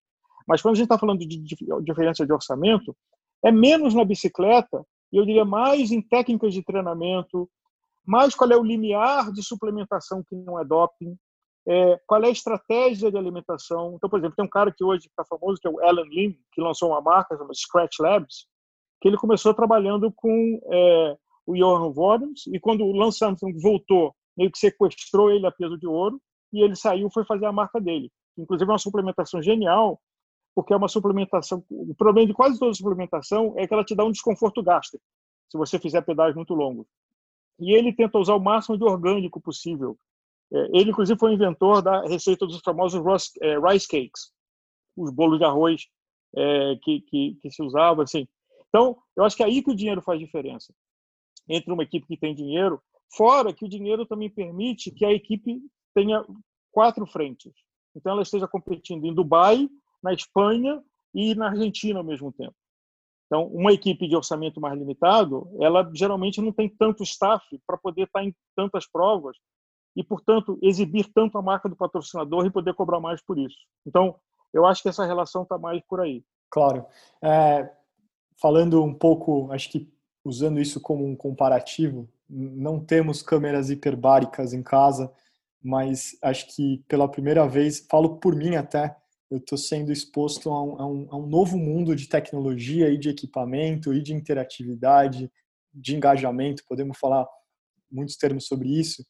Mas quando a gente está falando de diferença de orçamento, é menos na bicicleta e eu diria mais em técnicas de treinamento, mais qual é o limiar de suplementação que não é doping, é, qual é a estratégia de alimentação. Então, por exemplo, tem um cara que hoje está famoso, que é o Alan Lim, que lançou uma marca chamada Scratch Labs, que ele começou trabalhando com é, o Johan Vodens, e quando o Lance Armstrong voltou, meio que sequestrou ele a peso de ouro, e ele saiu foi fazer a marca dele. Inclusive, é uma suplementação genial, porque é uma suplementação. O problema de quase toda suplementação é que ela te dá um desconforto gástrico, se você fizer pedais muito longos. E ele tenta usar o máximo de orgânico possível. É, ele, inclusive, foi o inventor da receita dos famosos é, rice cakes, os bolos de arroz é, que, que, que, se usava. Assim. Então, eu acho que é aí que o dinheiro faz diferença entre uma equipe que tem dinheiro, fora que o dinheiro também permite que a equipe tenha quatro frentes. Então, ela esteja competindo em Dubai, na Espanha e na Argentina ao mesmo tempo. Então, uma equipe de orçamento mais limitado, ela geralmente não tem tanto staff para poder estar em tantas provas e, portanto, exibir tanto a marca do patrocinador e poder cobrar mais por isso. Então, eu acho que essa relação está mais por aí. Claro. É, falando um pouco, acho que usando isso como um comparativo, não temos câmeras hiperbáricas em casa, mas acho que pela primeira vez, falo por mim até, eu estou sendo exposto a um, a, um, a um, novo mundo de tecnologia e de equipamento e de interatividade, de engajamento, podemos falar muitos termos sobre isso,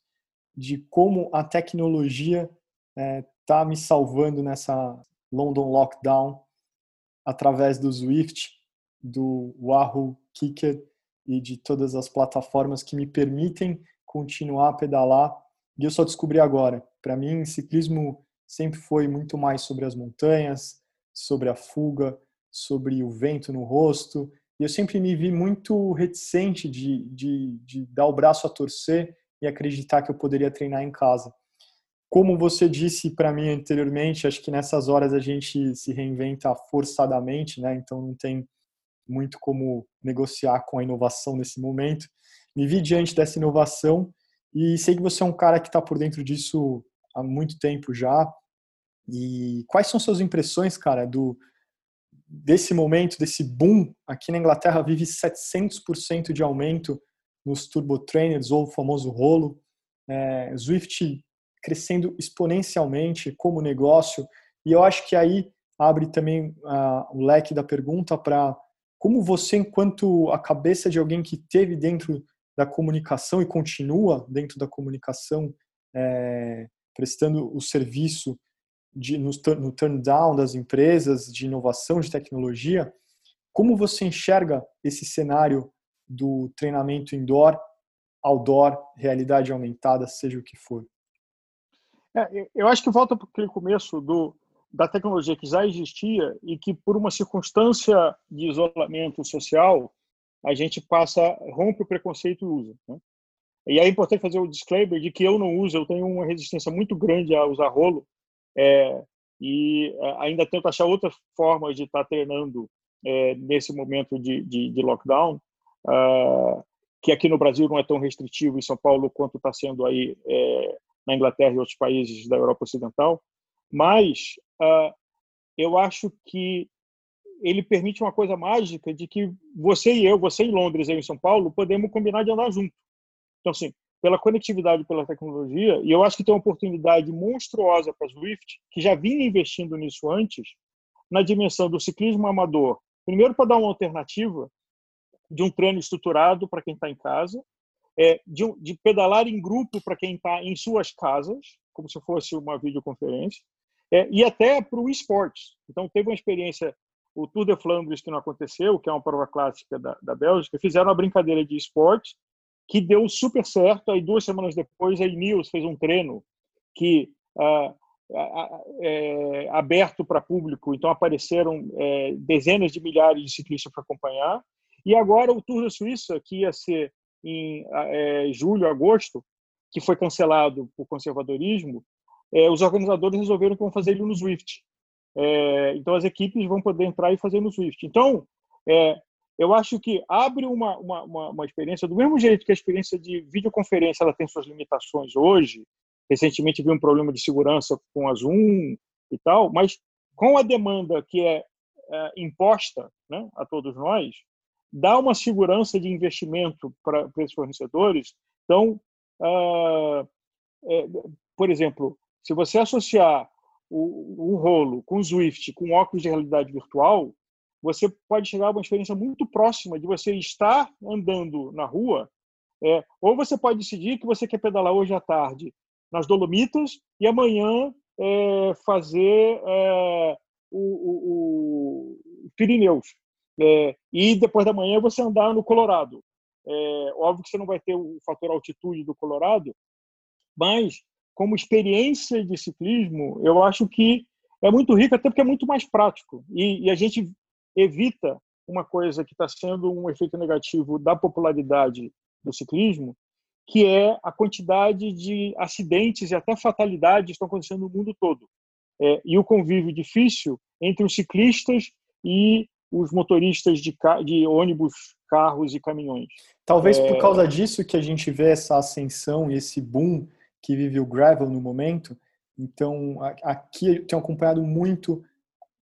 de como a tecnologia está é, tá me salvando nessa London Lockdown através do Swift, do Wahoo Kicker e de todas as plataformas que me permitem continuar a pedalar. E eu só descobri agora. Para mim, ciclismo sempre foi muito mais sobre as montanhas, sobre a fuga, sobre o vento no rosto. E eu sempre me vi muito reticente de, de, de dar o braço a torcer e acreditar que eu poderia treinar em casa. Como você disse para mim anteriormente, acho que nessas horas a gente se reinventa forçadamente, né? Então não tem muito como negociar com a inovação nesse momento. Me vi diante dessa inovação e sei que você é um cara que está por dentro disso há muito tempo já. E quais são suas impressões, cara, do desse momento, desse boom, aqui na Inglaterra vive 700% de aumento nos turbo trainers ou o famoso rolo. É, Swift crescendo exponencialmente como negócio. E eu acho que aí abre também uh, o leque da pergunta para como você, enquanto a cabeça de alguém que teve dentro da comunicação e continua dentro da comunicação, é, prestando o serviço de, no, no turn down das empresas de inovação, de tecnologia, como você enxerga esse cenário do treinamento indoor, outdoor, realidade aumentada, seja o que for? É, eu acho que volta para aquele começo do, da tecnologia que já existia e que, por uma circunstância de isolamento social, a gente passa, rompe o preconceito e usa. Né? E é importante fazer o disclaimer de que eu não uso, eu tenho uma resistência muito grande a usar rolo é, e é, ainda tento achar outras formas de estar treinando é, nesse momento de, de, de lockdown, uh, que aqui no Brasil não é tão restritivo em São Paulo quanto está sendo aí é, na Inglaterra e outros países da Europa Ocidental, mas uh, eu acho que ele permite uma coisa mágica de que você e eu, você em Londres e eu em São Paulo, podemos combinar de andar junto. Então, assim, pela conectividade, pela tecnologia, e eu acho que tem uma oportunidade monstruosa para a Swift, que já vinha investindo nisso antes, na dimensão do ciclismo amador. Primeiro, para dar uma alternativa de um treino estruturado para quem está em casa, é, de, um, de pedalar em grupo para quem está em suas casas, como se fosse uma videoconferência, é, e até para o esporte. Então, teve uma experiência, o Tour de Flandres, que não aconteceu, que é uma prova clássica da, da Bélgica, fizeram uma brincadeira de esporte que deu super certo. Aí, duas semanas depois, a Ineos fez um treino que ah, é, aberto para público, então apareceram é, dezenas de milhares de ciclistas para acompanhar. E agora o Tour da Suíça, que ia ser em é, julho, agosto, que foi cancelado por conservadorismo, é, os organizadores resolveram que vão fazer ele no Swift. É, então as equipes vão poder entrar e fazer no Swift. Então, é, eu acho que abre uma, uma, uma, uma, experiência, do mesmo jeito que a experiência de videoconferência ela tem suas limitações hoje. Recentemente vi um problema de segurança com a Zoom e tal, mas com a demanda que é, é imposta né, a todos nós, dá uma segurança de investimento para esses fornecedores. Então, uh, é, por exemplo, se você associar o, o rolo com o Swift, com óculos de realidade virtual, você pode chegar a uma experiência muito próxima de você estar andando na rua, é, ou você pode decidir que você quer pedalar hoje à tarde nas Dolomitas e amanhã é, fazer é, o, o, o, Pirineus. É, e depois da manhã você andar no Colorado. É, óbvio que você não vai ter o fator altitude do Colorado, mas como experiência de ciclismo, eu acho que é muito rico, até porque é muito mais prático. E, e a gente evita uma coisa que está sendo um efeito negativo da popularidade do ciclismo, que é a quantidade de acidentes e até fatalidades que estão acontecendo no mundo todo. É, e o convívio difícil entre os ciclistas e os motoristas de, de ônibus, carros e caminhões. Talvez é... por causa disso que a gente vê essa ascensão e esse boom que vive o gravel no momento. Então, aqui eu tenho acompanhado muito.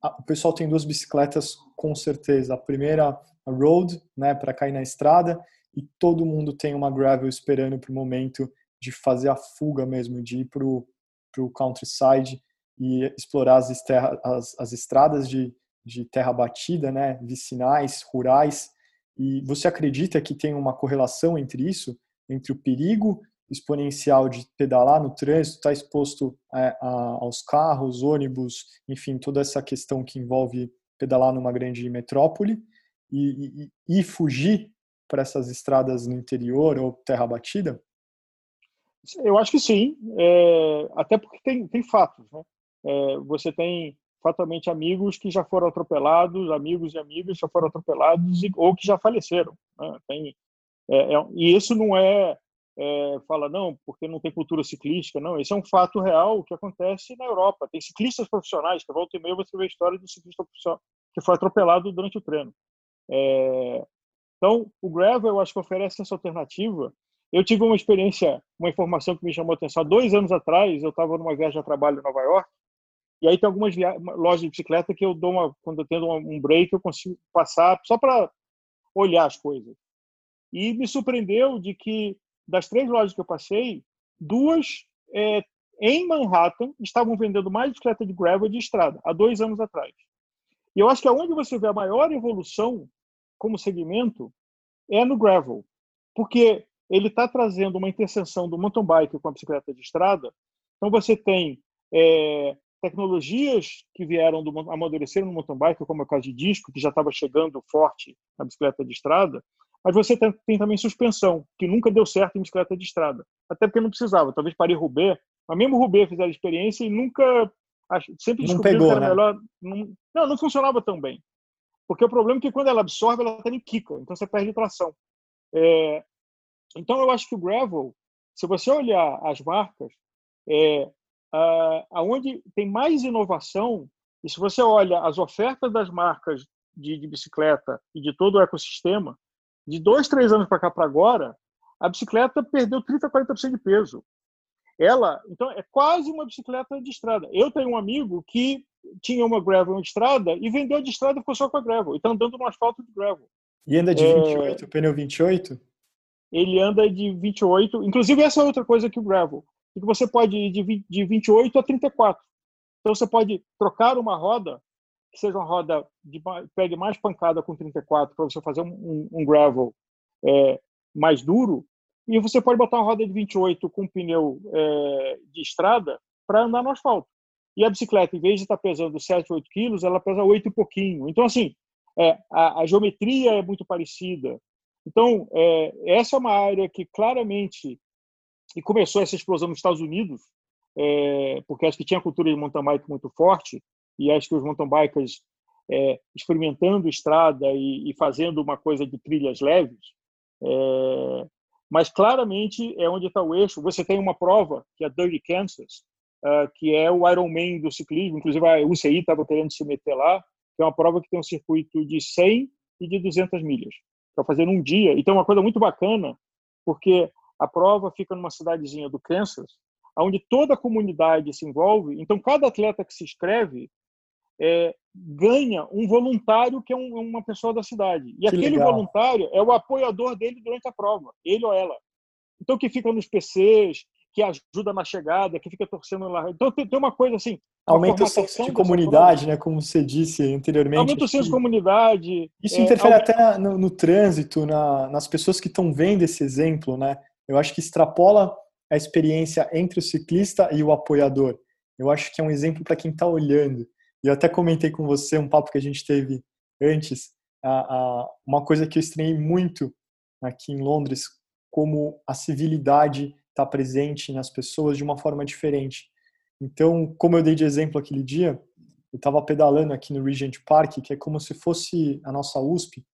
O pessoal tem duas bicicletas, com certeza. A primeira, a road, né, para cair na estrada, e todo mundo tem uma gravel esperando para o momento de fazer a fuga mesmo, de ir para o countryside e explorar as, esterra, as, as estradas de, de terra batida, né, vicinais, rurais. E você acredita que tem uma correlação entre isso, entre o perigo exponencial de pedalar no trânsito, estar tá exposto é, a, aos carros, ônibus, enfim, toda essa questão que envolve pedalar numa grande metrópole e, e, e fugir para essas estradas no interior ou terra batida? Eu acho que sim, é, até porque tem, tem fatos. Né? É, você tem fatalmente amigos que já foram atropelados, amigos e amigas já foram atropelados e, ou que já faleceram. Né? Tem, é, é e isso não é é, fala, não, porque não tem cultura ciclística. Não, esse é um fato real que acontece na Europa. Tem ciclistas profissionais, que volta e meia você vê a história do ciclista profissional que foi atropelado durante o treino. É, então, o gravel, eu acho que oferece essa alternativa. Eu tive uma experiência, uma informação que me chamou a atenção. Há dois anos atrás, eu estava numa viagem a trabalho em Nova York E aí tem algumas lojas de bicicleta que eu dou uma, quando eu tenho um break, eu consigo passar só para olhar as coisas. E me surpreendeu de que das três lojas que eu passei, duas é, em Manhattan estavam vendendo mais bicicleta de gravel de estrada há dois anos atrás. E eu acho que aonde você vê a maior evolução como segmento é no gravel, porque ele está trazendo uma interseção do mountain bike com a bicicleta de estrada. Então você tem é, tecnologias que vieram do amadureceram no mountain bike, como é o caso de disco, que já estava chegando forte na bicicleta de estrada, mas você tem, tem, também suspensão, que nunca deu certo em bicicleta de estrada, até porque não precisava. Talvez Paris-Roubaix, mas mesmo Roubaix fizeram experiência e nunca sempre descobriu que era né? melhor. Não, não, não funcionava tão bem. Porque o problema é que quando ela absorve, ela também quica, então você perde tração. É, então eu acho que o gravel, se você olhar as marcas, é, aonde tem mais inovação, e se você olha as ofertas das marcas de, de bicicleta e de todo o ecossistema, de dois, três anos para cá para agora, a bicicleta perdeu 30, 40% de peso. Ela, então, é quase uma bicicleta de estrada. Eu tenho um amigo que tinha uma gravel de estrada e vendeu de estrada e ficou só com a gravel. E está andando no asfalto de gravel. E anda de é... 28, pneu 28? Ele anda de 28. Inclusive, essa é outra coisa que o gravel que você pode ir de, de 28 a 34. Então você pode trocar uma roda, que seja uma roda de pegue mais pancada com 34 para você fazer um, um gravel é, mais duro, e você pode botar uma roda de 28 com pneu é, de estrada para andar no asfalto. E a bicicleta, em vez de estar tá pesando 7, 8 quilos, ela pesa 8 e pouquinho. Então, assim, é, a, a, geometria é muito parecida. Então, é, essa é uma área que claramente e começou essa explosão nos Estados Unidos, é, porque acho que tinha cultura de mountain bike muito forte, e acho que os mountain bikers é, experimentando estrada e, e, fazendo uma coisa de trilhas leves, é, mas claramente é onde está o eixo. Você tem uma prova, que é a Dirty Kansas, uh, que é o Ironman do ciclismo, inclusive a UCI estava querendo se meter lá, que é uma prova que tem um circuito de 100 e de 200 milhas, para fazer num dia. E tem uma coisa muito bacana, porque a prova fica numa cidadezinha do Kansas, onde toda a comunidade se envolve. Então, cada atleta que se inscreve é, ganha um voluntário que é um, uma pessoa da cidade. E que aquele legal. voluntário é o apoiador dele durante a prova, ele ou ela. Então, que fica nos PCs, que ajuda na chegada, que fica torcendo lá. Então, tem, uma coisa assim. Aumenta o senso de comunidade, né? Como você disse anteriormente. Aumenta o senso de comunidade. Isso é, interfere até no, no trânsito, na, nas pessoas que estão vendo esse exemplo, né? Eu acho que extrapola a experiência entre o ciclista e o apoiador. Eu acho que é um exemplo para quem está olhando. E eu até comentei com você um papo que a gente teve antes, uma coisa que eu estranhei muito aqui em Londres, como a civilidade está presente nas pessoas de uma forma diferente. Então, como eu dei de exemplo aquele dia, eu estava pedalando aqui no Regent Park, que é como se fosse a nossa USP,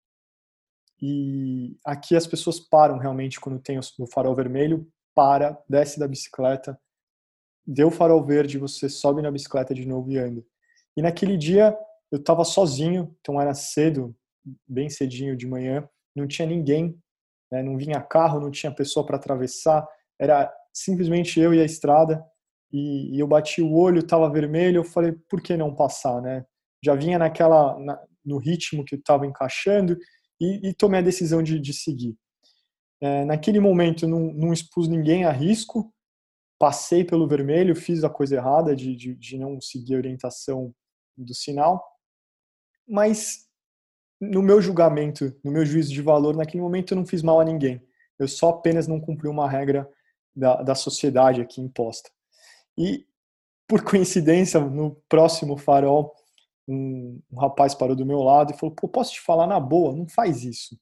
e aqui as pessoas param realmente quando tem o farol vermelho, para, desce da bicicleta, deu o farol verde, você sobe na bicicleta de novo e anda. E naquele dia eu estava sozinho, então era cedo, bem cedinho de manhã, não tinha ninguém, né, não vinha carro, não tinha pessoa para atravessar, era simplesmente eu e a estrada. E, e eu bati o olho, estava vermelho, eu falei, por que não passar, né? Já vinha naquela, na, no ritmo que eu estava encaixando e, e tomei a decisão de, de seguir. É, naquele momento, não, não expus ninguém a risco, passei pelo vermelho, fiz a coisa errada de, de, de não seguir a orientação do sinal, mas no meu julgamento, no meu juízo de valor, naquele momento eu não fiz mal a ninguém. Eu só apenas não cumpri uma regra da, da sociedade aqui imposta. E, por coincidência, no próximo farol, um, um, rapaz parou do meu lado e falou: Pô, posso te falar na boa? Não faz isso.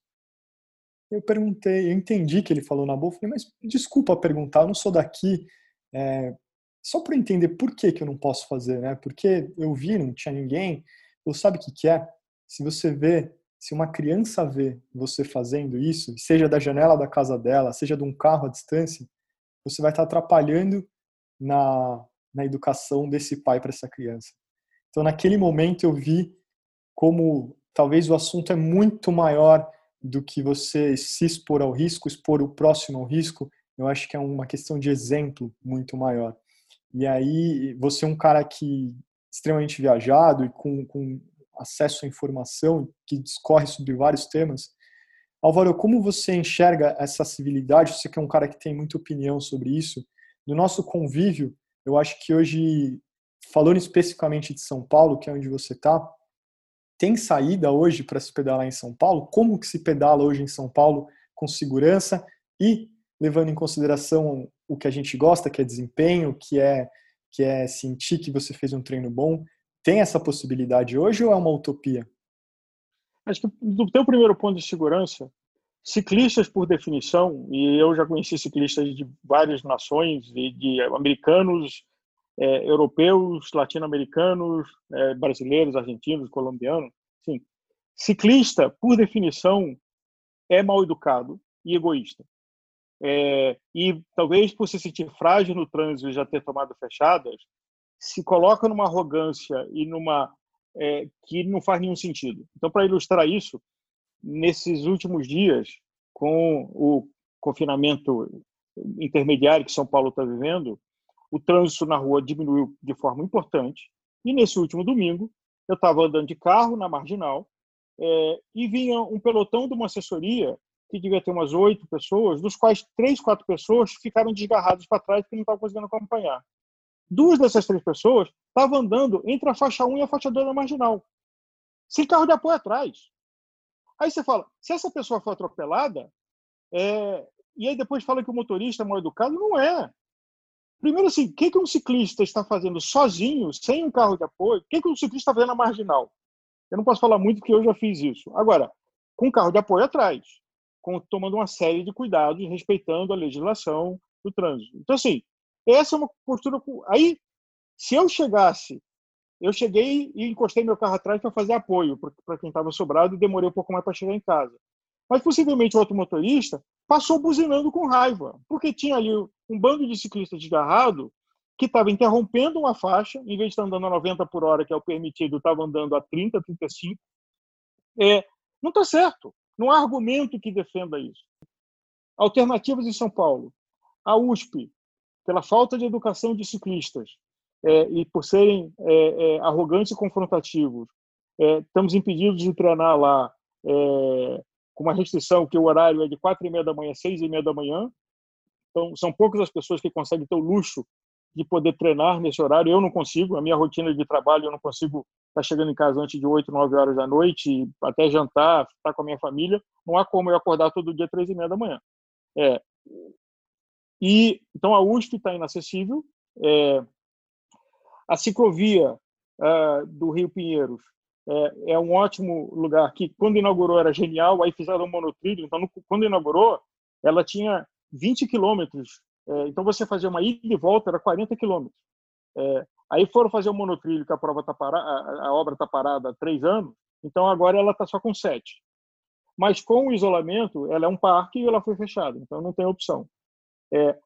Eu perguntei, eu entendi que ele falou na boa. Falei, mas desculpa perguntar, eu não sou daqui. É, só para entender por que, que eu não posso fazer, né? Porque eu vi, não tinha ninguém. Eu sabe o que, que é? Se você vê, se uma criança vê você fazendo isso, seja da janela da casa dela, seja de um carro à distância, você vai estar atrapalhando na, na educação desse pai para essa criança. Então, naquele momento, eu vi como talvez o assunto é muito maior do que você se expor ao risco, expor o próximo ao risco. Eu acho que é uma questão de exemplo muito maior. E aí, você é um cara que extremamente viajado e com, com acesso à informação que discorre sobre vários temas. Álvaro, como você enxerga essa civilidade? Você que é um cara que tem muita opinião sobre isso. No nosso convívio, eu acho que hoje, falando especificamente de São Paulo, que é onde você está, tem saída hoje para se pedalar em São Paulo? Como que se pedala hoje em São Paulo com segurança e levando em consideração o que a gente gosta, que é desempenho, que é que é sentir que você fez um treino bom? Tem essa possibilidade hoje ou é uma utopia? Acho que do teu primeiro ponto de segurança, ciclistas por definição, e eu já conheci ciclistas de várias nações, de, de americanos, é, europeus, latino-americanos, é, brasileiros, argentinos, colombianos, sim. Ciclista, por definição, é mal educado e egoísta. É, e talvez por se sentir frágil no trânsito e já ter tomado fechadas, se coloca numa arrogância e numa é, que não faz nenhum sentido. Então, para ilustrar isso, nesses últimos dias, com o confinamento intermediário que São Paulo está vivendo, o trânsito na rua diminuiu de forma importante. E nesse último domingo, eu estava andando de carro na marginal é, e vinha um pelotão de uma assessoria que devia ter umas oito pessoas, dos quais três, quatro pessoas ficaram desgarradas para trás porque não estavam conseguindo acompanhar. Duas dessas três pessoas estavam andando entre a faixa 1 e a faixa 2 da marginal, sem carro de apoio atrás. Aí você fala, se essa pessoa for atropelada, é... e aí depois fala que o motorista é mal educado, não é. Primeiro, assim, o que, que um ciclista está fazendo sozinho, sem um carro de apoio? O que, que um ciclista está fazendo na marginal? Eu não posso falar muito porque eu já fiz isso. Agora, com um carro de apoio atrás, com, tomando uma série de cuidados, respeitando a legislação do trânsito. Então, assim, essa é uma postura. Aí, se eu chegasse, eu cheguei e encostei meu carro atrás para fazer apoio para quem estava sobrado e demorei um pouco mais para chegar em casa. Mas possivelmente o outro motorista passou buzinando com raiva, porque tinha ali um bando de ciclistas desgarrado que estava interrompendo uma faixa, em vez de estar andando a 90 por hora, que é o permitido, estava andando a 30, 35. É, não está certo. Não há argumento que defenda isso. Alternativas em São Paulo. A USP, pela falta de educação de ciclistas é, e por serem é, é, arrogantes e confrontativos, é, estamos impedidos de treinar lá é, com uma restrição que o horário é de quatro e meia da manhã, seis e meia da manhã. Então, são poucas as pessoas que conseguem ter o luxo de poder treinar nesse horário. Eu não consigo, a minha rotina de trabalho, eu não consigo estar chegando em casa antes de 8, 9 horas da noite, até jantar, estar com a minha família. Não há como eu acordar todo dia três e meia da manhã. É. E, então, a USP está inacessível. É, a ciclovia é, do Rio Pinheiros é, é, um ótimo lugar que, quando inaugurou, era genial. Aí fizeram um monotrilho. Então, no, quando inaugurou, ela tinha 20 quilômetros. É, então, você fazia uma ida e volta, era 40 quilômetros. É, aí foram fazer o monotrilho, que a prova tá parada, a, a obra está parada há três anos. Então, agora ela está só com sete. Mas com o isolamento, ela é um parque e ela foi fechada. Então, não tem opção. É,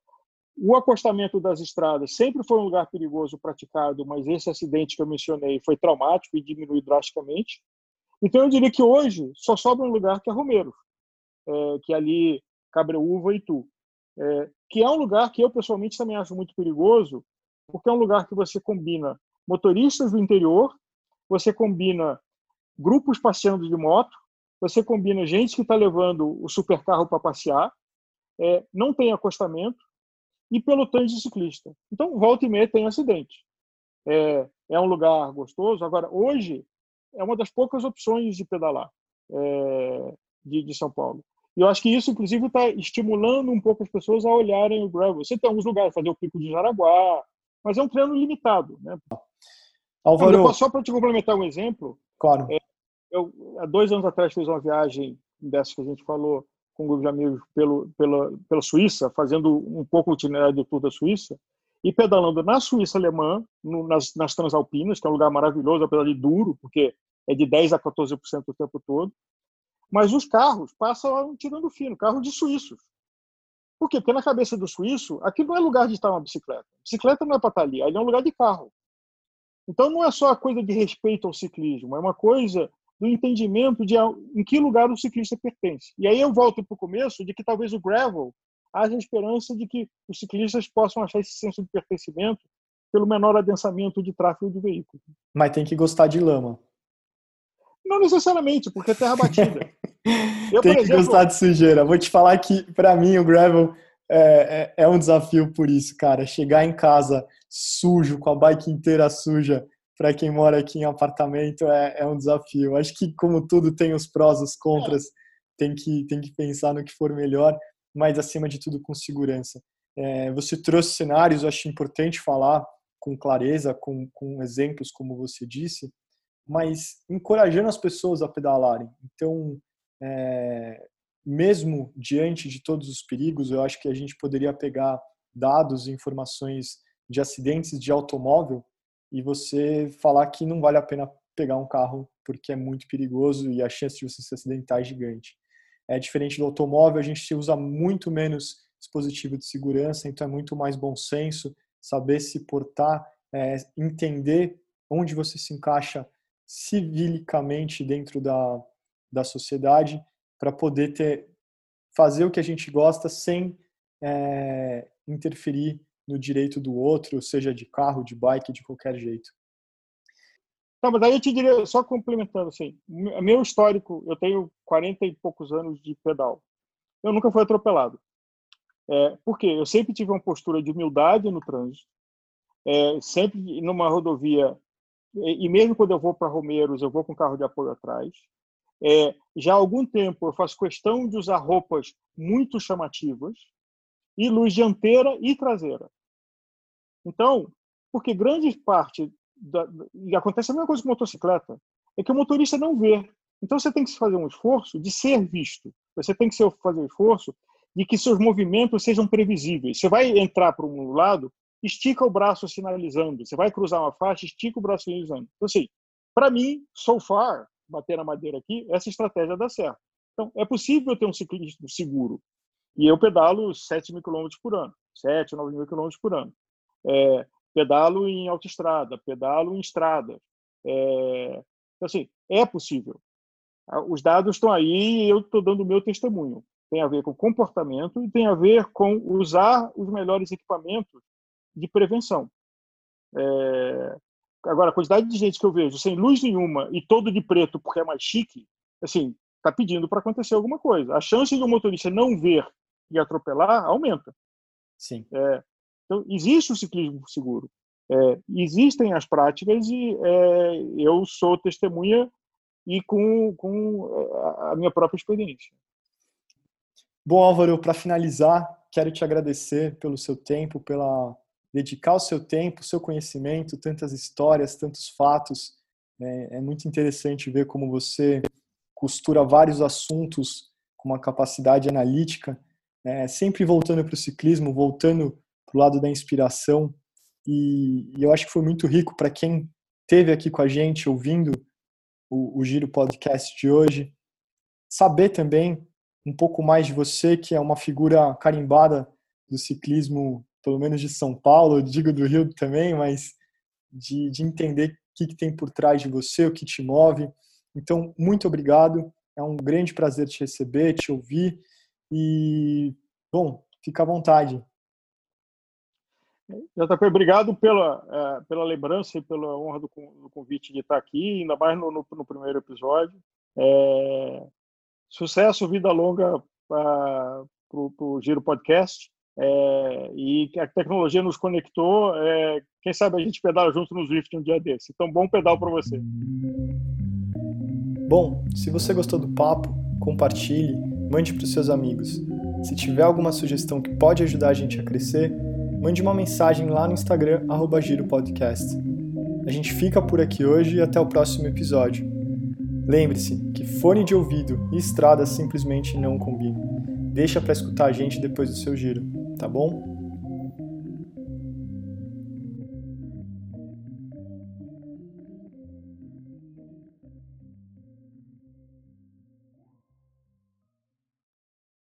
o acostamento das estradas sempre foi um lugar perigoso praticado, mas esse acidente que eu mencionei foi traumático e diminuiu drasticamente. Então, eu diria que hoje só sobra um lugar que é Romero, é, que é ali Cabreúva e Tu, é, que é um lugar que eu pessoalmente também acho muito perigoso, porque é um lugar que você combina motoristas do interior, você combina grupos passeando de moto, você combina gente que está levando o supercarro para passear, é, não tem acostamento e pelotões de ciclista. Então, volta e meia tem acidente. É, é um lugar gostoso. Agora, hoje, é uma das poucas opções de pedalar é, de, de, São Paulo. E eu acho que isso, inclusive, está estimulando um pouco as pessoas a olharem o gravel. Você tem alguns lugares, fazer o Pico de Jaraguá, mas é um treino limitado. Né? Álvaro... Então, só para te complementar um exemplo, claro. É, eu, há dois anos atrás, fiz uma viagem dessa que a gente falou com um grupo de amigos pelo, pela, pela Suíça, fazendo um pouco o itinerário do tour da Suíça, e pedalando na Suíça alemã, no, nas, nas Transalpinas, que é um lugar maravilhoso, apesar de duro, porque é de 10 a 14% o tempo todo. Mas os carros passam tirando fino, carros de suíços. Por quê? Porque na cabeça do suíço, aqui não é lugar de estar uma bicicleta. Bicicleta não é para estar ali, ali é um lugar de carro. Então não é só a coisa de respeito ao ciclismo, é uma coisa do entendimento de em que lugar o ciclista pertence. E aí eu volto para o começo de que talvez o gravel haja esperança de que os ciclistas possam achar esse senso de pertencimento pelo menor adensamento de tráfego de veículos. Mas tem que gostar de lama. Não necessariamente, porque é terra batida. [laughs] Eu, tem que exemplo... gostar de sujeira. Vou te falar que, para mim, o gravel é, é, é, um desafio por isso, cara. Chegar em casa sujo, com a bike inteira suja, para quem mora aqui em apartamento, é, é, um desafio. Acho que, como tudo tem os prós os contras, tem que, tem que pensar no que for melhor, mas acima de tudo com segurança. É, você trouxe cenários, eu acho importante falar com clareza, com, com exemplos, como você disse, mas encorajando as pessoas a pedalarem. Então, é, mesmo diante de todos os perigos, eu acho que a gente poderia pegar dados e informações de acidentes de automóvel e você falar que não vale a pena pegar um carro porque é muito perigoso e a chance de você se acidentar é gigante. É diferente do automóvel, a gente usa muito menos dispositivo de segurança, então é muito mais bom senso, saber se portar, é, entender onde você se encaixa civilicamente dentro da, da sociedade para poder ter fazer o que a gente gosta sem é, interferir no direito do outro, seja de carro, de bike, de qualquer jeito. Tá, mas aí eu te diria, só complementando assim, meu histórico, eu tenho 40 e poucos anos de pedal. Eu nunca fui atropelado. É, por quê? Eu sempre tive uma postura de humildade no trânsito, é, sempre numa rodovia, e mesmo quando eu vou para Romeiros, eu vou com carro de apoio atrás. É, já há algum tempo eu faço questão de usar roupas muito chamativas e luz dianteira e traseira. Então, porque grande parte da, e acontece a mesma coisa com motocicleta, é que o motorista não vê. Então você tem que fazer um esforço de ser visto. Você tem que fazer um esforço de que seus movimentos sejam previsíveis. Você vai entrar para um lado, estica o braço sinalizando. Você vai cruzar uma faixa, estica o braço sinalizando. Então, assim, para mim, so far, bater na madeira aqui, essa estratégia dá certo. Então, é possível ter um ciclismo seguro. E eu pedalo 7 mil quilômetros por ano, 7, 9 mil quilômetros por ano. É, pedalo em autoestrada, pedalo em estrada. É, assim, é possível. Ah, os dados estão aí e eu estou dando o meu testemunho. Tem a ver com comportamento e tem a ver com usar os melhores equipamentos de prevenção. É, Agora, a quantidade de gente que eu vejo sem luz nenhuma e todo de preto porque é mais chique, assim, está pedindo para acontecer alguma coisa. A chance um motorista não ver e atropelar aumenta. Sim. É, então, existe o ciclismo seguro. É, existem as práticas e é, eu sou testemunha e com, com é, a minha própria experiência. Bom, Álvaro, para finalizar, quero te agradecer pelo seu tempo, pela dedicar o seu tempo, o seu conhecimento, tantas histórias, tantos fatos. É, é muito interessante ver como você costura vários assuntos com uma capacidade analítica, é, sempre voltando para o ciclismo, voltando para o lado da inspiração. E, e, eu acho que foi muito rico para quem esteve aqui com a gente ouvindo o, o Giro Podcast de hoje, saber também um pouco mais de você, que é uma figura carimbada do ciclismo pelo menos de São Paulo, digo do Rio também, mas de, de entender o que, que tem por trás de você, o que te move. Então, muito obrigado. É um grande prazer te receber, te ouvir. E, bom, fica à vontade. JP, obrigado pela, é, pela lembrança e pela honra do, do, convite de estar aqui, ainda mais no, no, no primeiro episódio. É, sucesso, vida longa para o Giro Podcast. É, e a tecnologia nos conectou. É, quem sabe a gente pedala junto no Zwift um dia desse. Então, bom pedal para você. Bom, se você gostou do papo, compartilhe, mande para os seus amigos. Se tiver alguma sugestão que pode ajudar a gente a crescer, mande uma mensagem lá no Instagram, GiroPodcast. A gente fica por aqui hoje e até o próximo episódio. Lembre-se que fone de ouvido e estrada simplesmente não combinam. Deixa para escutar a gente depois do seu giro tá bom?